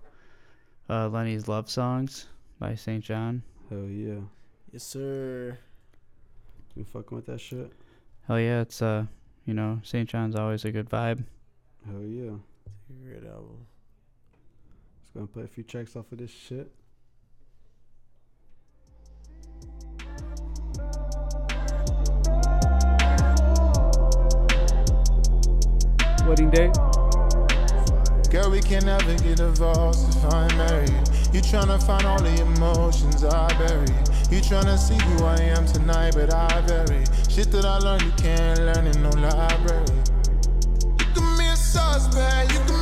uh, Lenny's Love Songs by SAINt JHN. Hell yeah. Yes, sir. You fucking with that shit? Hell yeah, it's uh, you know, SAINt JHN's always a good vibe. Hell yeah. Great album. Let's gonna play a few tracks off of this shit. Wedding day? Girl, we can never get divorced if I'm married. You tryna find all the emotions I bury. You tryna see who I am tonight, but I vary. Shit that I learned, you can't learn in no library. You can be a suspect, you can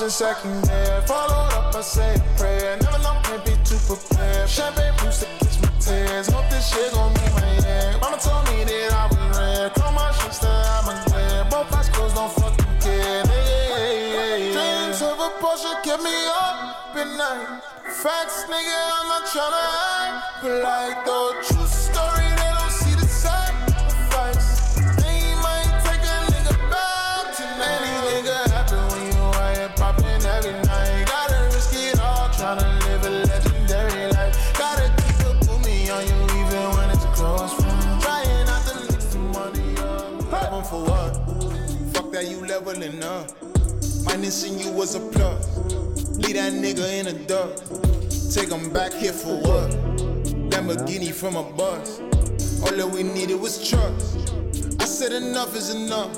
Really second there. Followed up, I say a prayer. Never know, can't be too prepared. Champagne boost to catch my tears. Hope this shit gon' meet my head. Mama told me that I was rare. Call my still have my glare. Both eyes closed, don't fucking care. Yeah, yeah, yeah. Dreams of a Porsche kept me up at night. Facts, nigga, I'm not tryna act. But like the true That, you leveling up. Minusing you was a plus. Leave that nigga in the dust. Take him back here for what? Lamborghini from a bus. All that we needed was trust. I said enough is enough.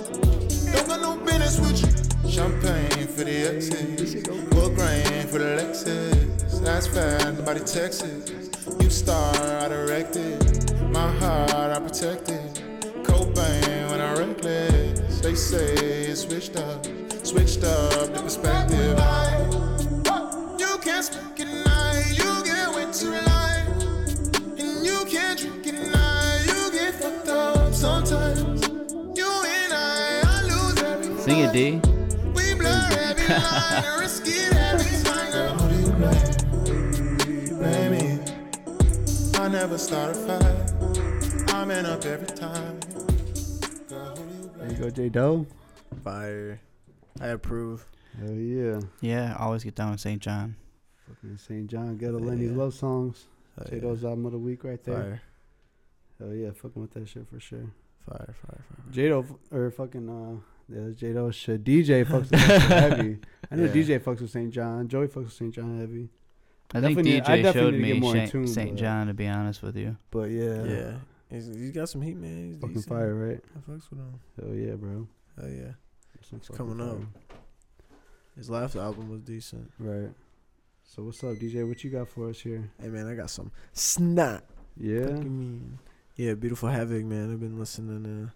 Don't got no business with you. Champagne for the exes. Wood grain for the Lexus. That's fair, nobody Texas. You star, I directed. My heart, I protected. Cobain when I reckless. They say it switched up. Switched up the perspective. You can't speak. You get way too light. And you can't drink. You get fucked up sometimes. You and I, I lose. Sing it, D. We blur every line risk it every time. Girl, who do you blame? Blame me. I never start a fight. I'm in up every time. There go, J Doe. Fire. I approve. Hell yeah. Yeah, always get down with SAINt JHN. Fucking SAINt JHN Ghetto Lenny's love songs. Hell J yeah. Doe's album of the week right there. Fire. Hell yeah, fucking with that shit for sure. Fire, fire, fire. J Doe or fucking uh yeah, J Doe shit. DJ fucks with that heavy. I know [laughs] Yeah. DJ fucks with SAINt JHN. Joey fucks with SAINt JHN heavy. I think Definitely need- I definitely showed need to get me more in SAINt JHN, to be honest with you. But yeah. Yeah. He's, he's got some heat, man. He's Fucking decent. fire, right? I fucks with him. Hell yeah, bro. Hell yeah. He's coming up. His last album was decent. Right. So what's up, DJ? What you got for us here? Hey man, I got some snot. Yeah. Fuck you mean? Yeah, beautiful havoc, man. I've been listening uh,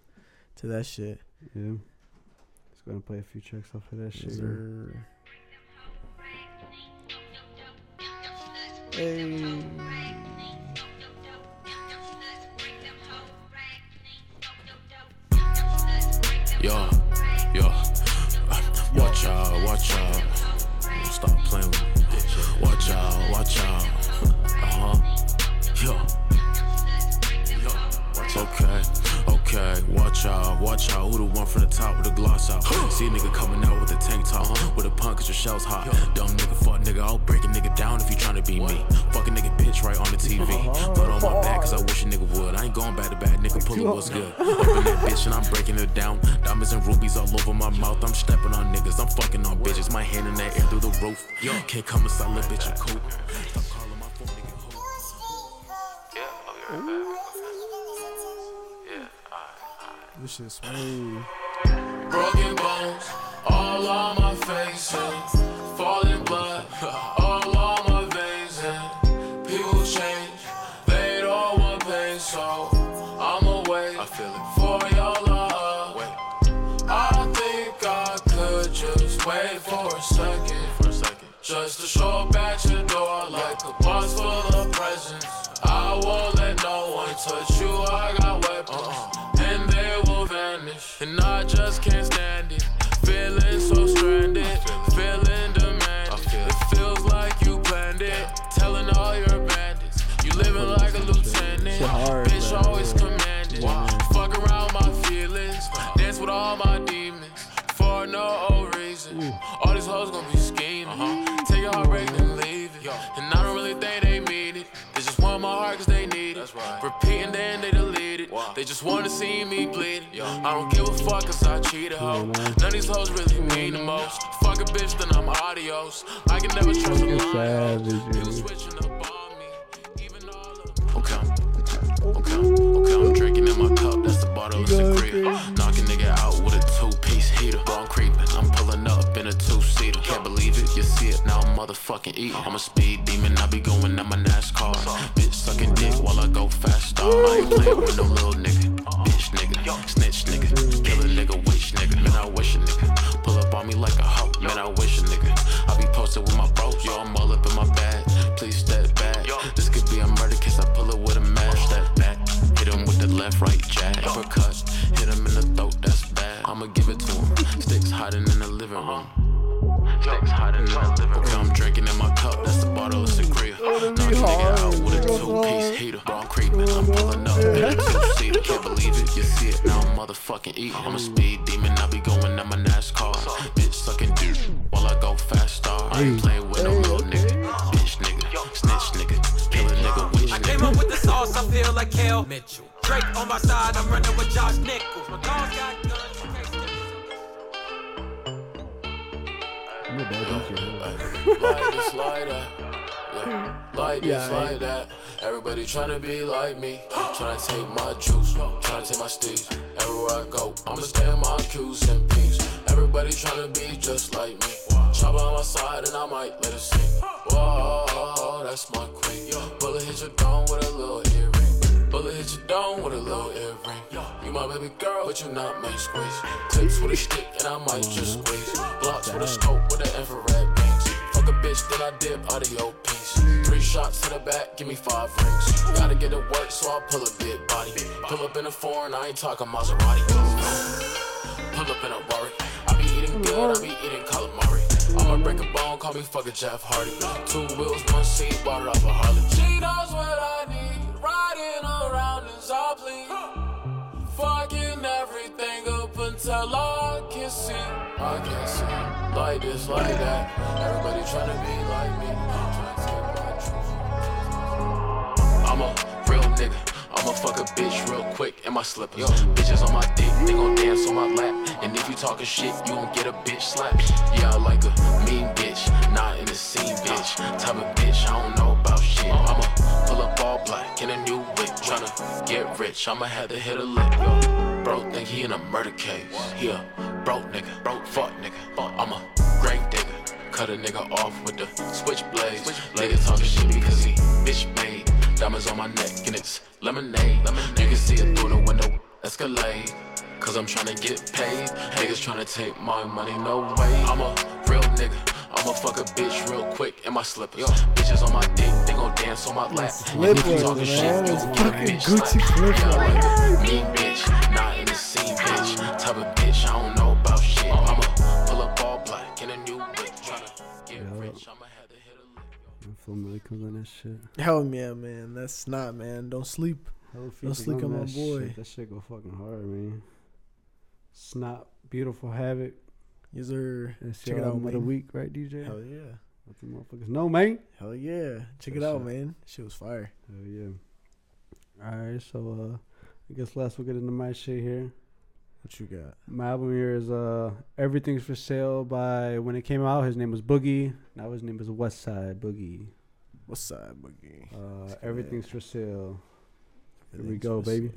to that shit. Yeah. Just gonna play a few tracks off of that shit. Sir. Hey. Yo, yo. Watch out, watch out. Stop playing with me. Watch out, watch out. Uh huh. Yo. What's okay, okay, watch out, watch out. Who the one from the top with the gloss out? See a nigga coming out with a tank top. With a punk, cause your shell's hot. Dumb nigga, fuck nigga, I'll break a nigga down if you tryna be me. Fuck a nigga bitch right on the TV. Blood on my back, cause I wish a nigga would. I ain't going back to back, nigga, pull it what's good. Open that bitch and I'm breaking it down. Diamonds and rubies all over my mouth. I'm stepping on niggas, I'm fucking on bitches. My hand in that air through the roof. Yo. Can't come inside, little bitch, a coop. Stop calling my phone, nigga. This shit smooth. Broken bones, all on my face, and falling blood, [laughs] all on my veins, and people change, they don't want pain, so I'ma wait I feel it. for your love. Wait. I think I could just wait for a second, for a second, just to show up at your door like a box full of presents. I won't let no one touch you. I got just wanna see me bleed. I don't give a fuck cause I cheat a hoe. None of these hoes really mean the most. Fuck a bitch, then I'm adios. I can never trust a lie. Savage, dude. Okay, okay, okay, I'm drinking in my cup, that's the bottle of sangria. Knock a nigga out with a two-piece heater. Bro, I'm creeping, I'm pulling up in a two-seater. Can't believe it, you see it, now I'm motherfucking eating. I'm a speed demon, I be going at my NASCAR. Bitch sucking dick while I go fast. I ain't playing with no little nigga. Bitch nigga, snitch nigga, kill a nigga, wish nigga. Man, I wish a nigga pull up on me like a hoe. Man, I wish a nigga. I be posted with my bros, yo, I'm all up in my bag. Please step back. This could be a murder case, I pull it with a match. Step back, hit him with the left, right jab. Uppercut, hit him in the throat, that's bad. I'ma give it to him. Sticks hiding in the living room. Sticks hiding in the living room. Okay, I'm drinking in my cup, that's the bottle of sangria. Knock a nigga out with a two-piece heater. Bro, I'm creeping, I'm pulling up in a two-seater. Can't believe it, you see it, now I'm motherfucking eating. I'm a speed demon, I be going at my NASCAR. Bitch sucking dick while I go fast star. I ain't playing with no little nigga. Bitch nigga, snitch nigga, kill a nigga, witch I came up with the sauce, I feel like Kel Mitchell. Drake on my side, I'm running with Josh Nichols. My dogs got guns. you can't steal like this, like that. Like this, Yeah, like that. Everybody tryna be like me. Tryna take my juice, tryna take my steez. Everywhere I go, I'ma stay in my cues and P's. Everybody tryna be just like me. Chop on my side and I might let it sink. Whoa, that's my queen. Bullet hit your dome with a little earring. Bullet hit your dome with a little earring. You my baby girl, but you not my squeeze. Clips with a stick and I might just squeeze. Blocks with a scope with the infrared beams. Fuck a bitch, then I dip audio piece. Three shots to the back, give me five rings. Gotta get to work, so I pull a big body. Pull up in a foreign, I ain't talking Maserati. Pull up in a Rari. I be eating good, I be eating calamari. I'ma break a bone, call me fucking Jeff Hardy. Two wheels, one seat, bought it off a Harley. She knows what I need, riding around in Zopley. Fucking everything up until I can see. I can see. Like this, like that. Everybody tryna be like me. I'm a real nigga. I'ma fuck a bitch real quick in my slippers. Bitches on my dick, they gon' dance on my lap. And if you talking shit, you gon' get a bitch slap. Yeah, I like a mean bitch, not in the scene bitch. Type of bitch, I don't know about shit. I'ma pull up all black in a new tryna get rich. I'ma have to hit a lick, yo. Bro, think he in a murder case. He a broke nigga, broke fuck nigga. I'm a great digger. Cut a nigga off with the switchblades. Nigga talking shit because he bitch made. Diamonds on my neck and it's lemonade. You can see it through the window, escalade. Cause I'm tryna get paid. Niggas tryna take my money, no way. I'm a real nigga. I'ma fuck a bitch real quick in my slippers. Bitches on my dick, they gon' dance on my lap. And if you Slippers, talking shit, man. you It's gon' get a fucking bitch Gucci slap. Yeah, like flop. mean bitch, not in the scene bitch. Type of bitch, I don't know about shit. I'ma pull up all black in a new whip, tryna get rich. I'ma have to hit a lick. I feel Millie on that shit. Hell yeah, man. That's not, man. Don't sleep. Hella Don't sleep on my boy. Shit. That shit go fucking hard, man. Snot, beautiful havoc. Yes, sir. That's Check it out, of the week, right, DJ? Hell yeah. Let the motherfuckers know, man. Hell yeah. Check it out, sure. man. Shit was fire. Hell yeah. All right, so uh, I guess last we'll get into my shit here. What you got? My album here is uh, Everything's for Sale by when it came out. His name was Boogie. Now his name is West Side Boogie. What's side boogie? Uh, Everything's for Sale. Here we go, baby. You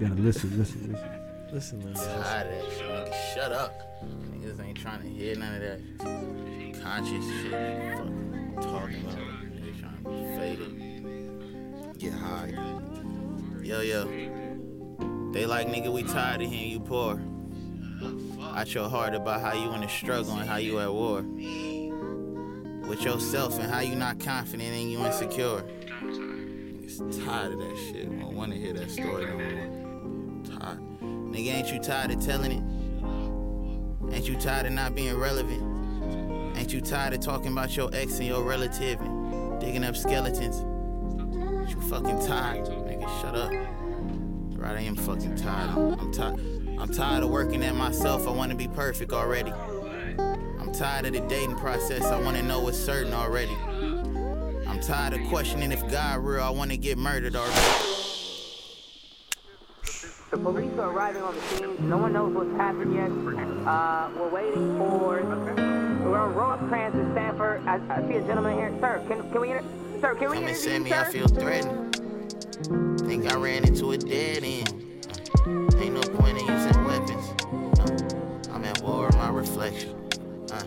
gotta listen, listen, listen. Listen, listen. Tired of that shit. Nigga, shut up. Niggas ain't trying to hear none of that conscious shit. Fucking talking about. Niggas trying to be faded. Get high. Yo, yo. They like, nigga, we tired of hearing you poor. Out your heart about how you in the struggle and how you at war. With yourself and how you not confident and you insecure. Niggas tired of that shit. I don't wanna hear that story no more. Tired. Nigga, ain't you tired of telling it? Ain't you tired of not being relevant? Ain't you tired of talking about your ex and your relative and digging up skeletons? You fucking tired, nigga? Shut up. Right, I am fucking tired. I'm, I'm tired. I'm tired of working at myself. I wanna be perfect already. I'm tired of the dating process. I wanna know what's certain already. I'm tired of questioning if God real. I wanna get murdered already. The police are arriving on the scene. No one knows what's happened yet. Uh, we're waiting for. We're on Rosecrans in Stanford. I, I see a gentleman here. Sir, can, can we inter- Sir, can we Come and send me, sir? I feel threatened. Think I ran into a dead end. Uh, ain't no point in using weapons. Uh, I'm at war with my reflection. Uh,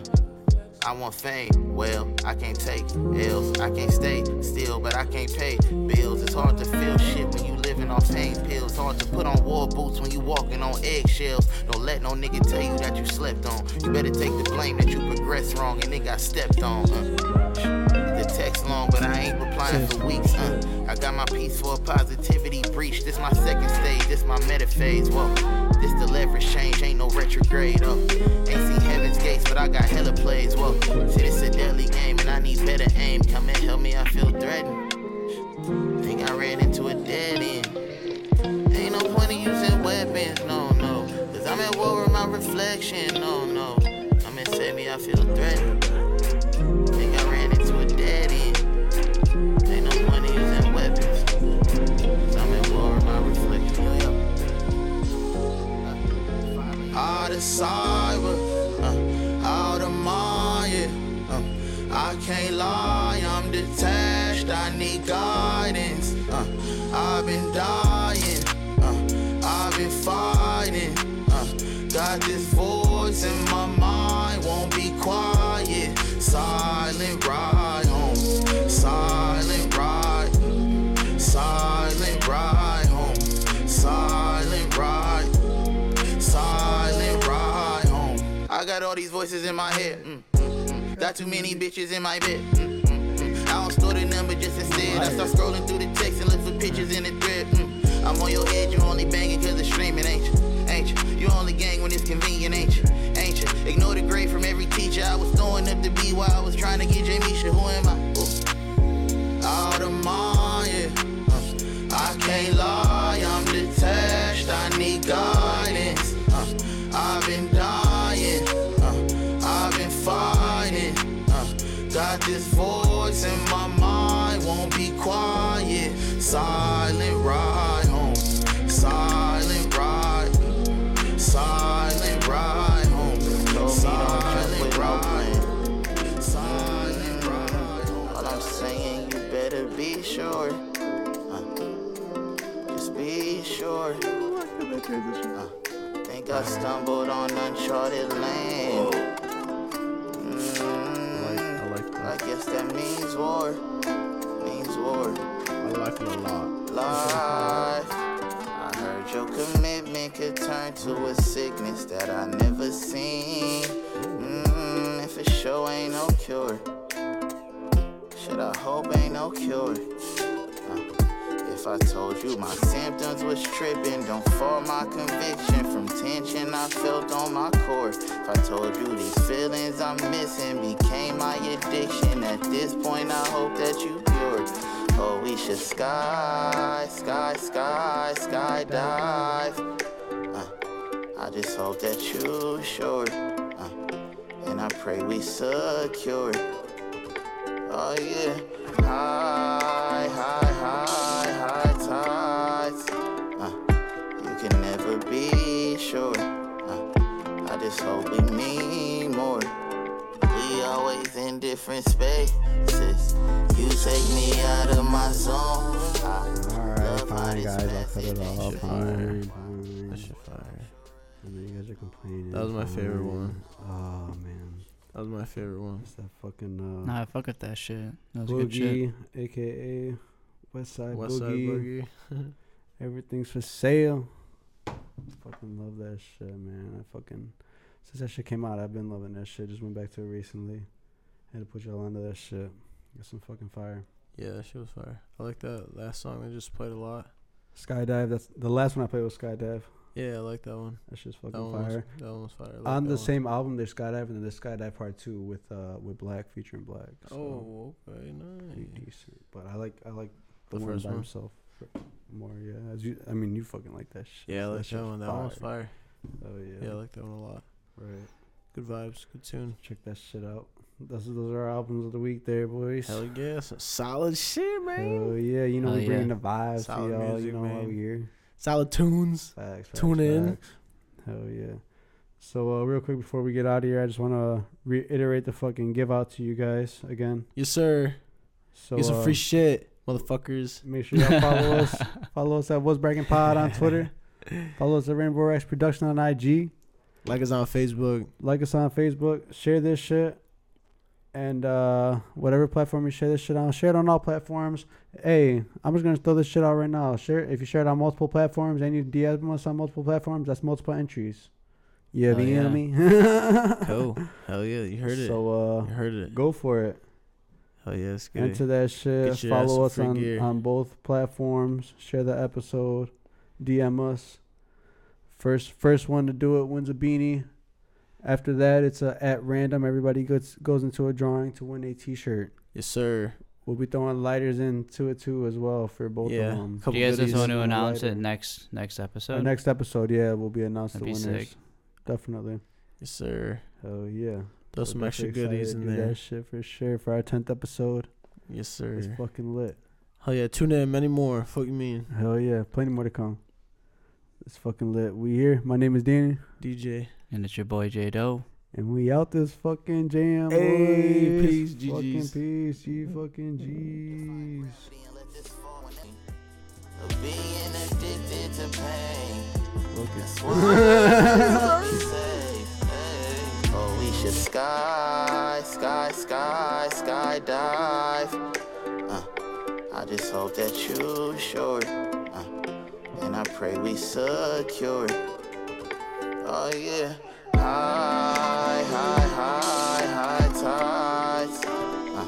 I want fame, well, I can't take L's. I can't stay still, but I can't pay bills. It's hard to feel shit when you living off pain pills. Hard to put on war boots when you walking on eggshells. Don't let no nigga tell you that you slept on. You better take the blame that you progressed wrong and it got stepped on. Uh. The text long, but I ain't replying for weeks. Uh. I got my piece for a positivity breach. This my second stage, this my meta phase. Whoa, this the leverage change, ain't no retrograde. Oh, ain't seen plays. Whoa, see this a deadly game, and I need better aim. Come and help me, I feel threatened. Think I ran into a dead end. Ain't no point in using weapons, no, no. Cause I'm at war with my reflection, no, no. Come and save me, I feel threatened. Think I ran into a dead end. Ain't no point in using weapons. I'm at war with my reflection, yo, the cyber, voices in my head. mm, mm, mm. Got too many bitches in my bed. mm. I don't store the number just instead. I start scrolling through the text and look for pictures in the thread. I'm on your head, you only banging cause it's streaming, ain't you? Ain't you? You only gang when it's convenient, ain't you? Ain't you? Ignore the grade from every teacher. I was throwing up the B while I was trying to get Jamisha. Who am I? Silent ride home. Silent ride. Silent ride home. Silent ride. Silent ride. All I'm saying, you better be sure. Uh, just be sure. Uh, think I stumbled on uncharted land. Mm, I like I guess that means war. Means war. I like it a lot. Life. I heard your commitment could turn to a sickness that I never seen. Mm, if it sure ain't no cure. Shit, I hope ain't no cure. Uh, if I told you my symptoms was tripping, don't fall my conviction from tension I felt on my core. If I told you these feelings I'm missing became my addiction, at this point I hope that you pure. Oh, we should sky, sky, sky, skydive. Uh, I just hope that you sure. Uh, and I pray we secure. Oh yeah. High, high, high, high tides. Uh, you can never be sure. Uh, I just hope we mean more. We always in different spaces. You take me out of my zone. Alright, fine, guys. I'll cut it off. Fine, fine. That shit fire. I know you guys are complaining. That was my favorite one. Oh, man. That was my favorite one. It's that fucking. Uh, Nah, fuck with that shit. That was good shit. Boogie, aka West Side West Side Boogie. Boogie. [laughs] Everything's for sale. Fucking love that shit, man. I fucking since that shit came out, I've been loving that shit. Just went back to it recently. Had to put y'all onto that shit. Got some fucking fire. Yeah, that shit was fire. I like that last song they just played a lot. Skydive. That's the last one I played was Skydive. Yeah, I like that one. That shit's That fucking one was- fire. that one was fire. Like On the one. same album, there's Skydive, and then there's Skydive Part Two with uh with Black featuring Black. So Oh, okay, pretty nice. decent. But I like I like the, The one first by one? himself more. Yeah, as you. I mean, you fucking like that shit. Yeah, I like that shit's one. That one was fire. Oh yeah. Yeah, I like that one a lot. Right. Good vibes, good tune. Check that shit out. Those, those are our albums of the week, there, boys. Hell yeah, some solid shit, man. Oh yeah, you know Hell we bringing yeah. the vibes Solid to y'all. music, you know man. we here. Solid tunes. Facts, facts, Tune in. facts. Hell yeah. So uh, real quick before we get out of here, I just want to reiterate the fucking give out to you guys again. Yes, sir. So Get some uh, free shit, motherfuckers. Make sure y'all follow [laughs] us. Follow us at What's Bragging Pod on Twitter. [laughs] Follow us at Rainbow X Production on IG. Like us on Facebook. Like us on Facebook. Share this shit. And uh, whatever platform you share this shit on, share it on all platforms. Hey, I'm just gonna throw this shit out right now. Share if you share it on multiple platforms and you DM us on multiple platforms, that's multiple entries. You Oh, have yeah. me? Cool. [laughs] Hell yeah, you heard it. So uh, You heard it. Go for it. Hell yeah, let's get Enter that shit. Get your ass Follow us on, gear. on both platforms. Share the episode. DM us. First first one to do it wins a beanie. After that, it's a at random. Everybody goes goes into a drawing to win a T-shirt. Yes, sir. We'll be throwing lighters into it too as well for both Yeah, of them. Do you guys just want to announce it next next episode? Our next episode, yeah, we'll be announcing the be winners. sick. Definitely. Yes, sir. Oh yeah. Throw So some extra goodies in there. That shit for sure for our tenth episode. Yes, sir. It's fucking lit. Hell yeah, tune in many more. Fuck you mean. Hell yeah, plenty more to come. It's fucking lit. We here. My name is Danny, DJ. And it's your boy J Doe. and we out this fucking jam. Hey, boys. peace, Fucking GGs. peace, G fucking G's. Being addicted to pain. Focus. Oh, we should sky, sky, sky, skydive. Uh, I just hope that you sure. Uh, and I pray we secure. Oh yeah. High, high, high, high tides. Uh,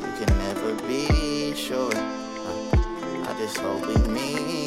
you can never be sure. Uh, I just hope we meet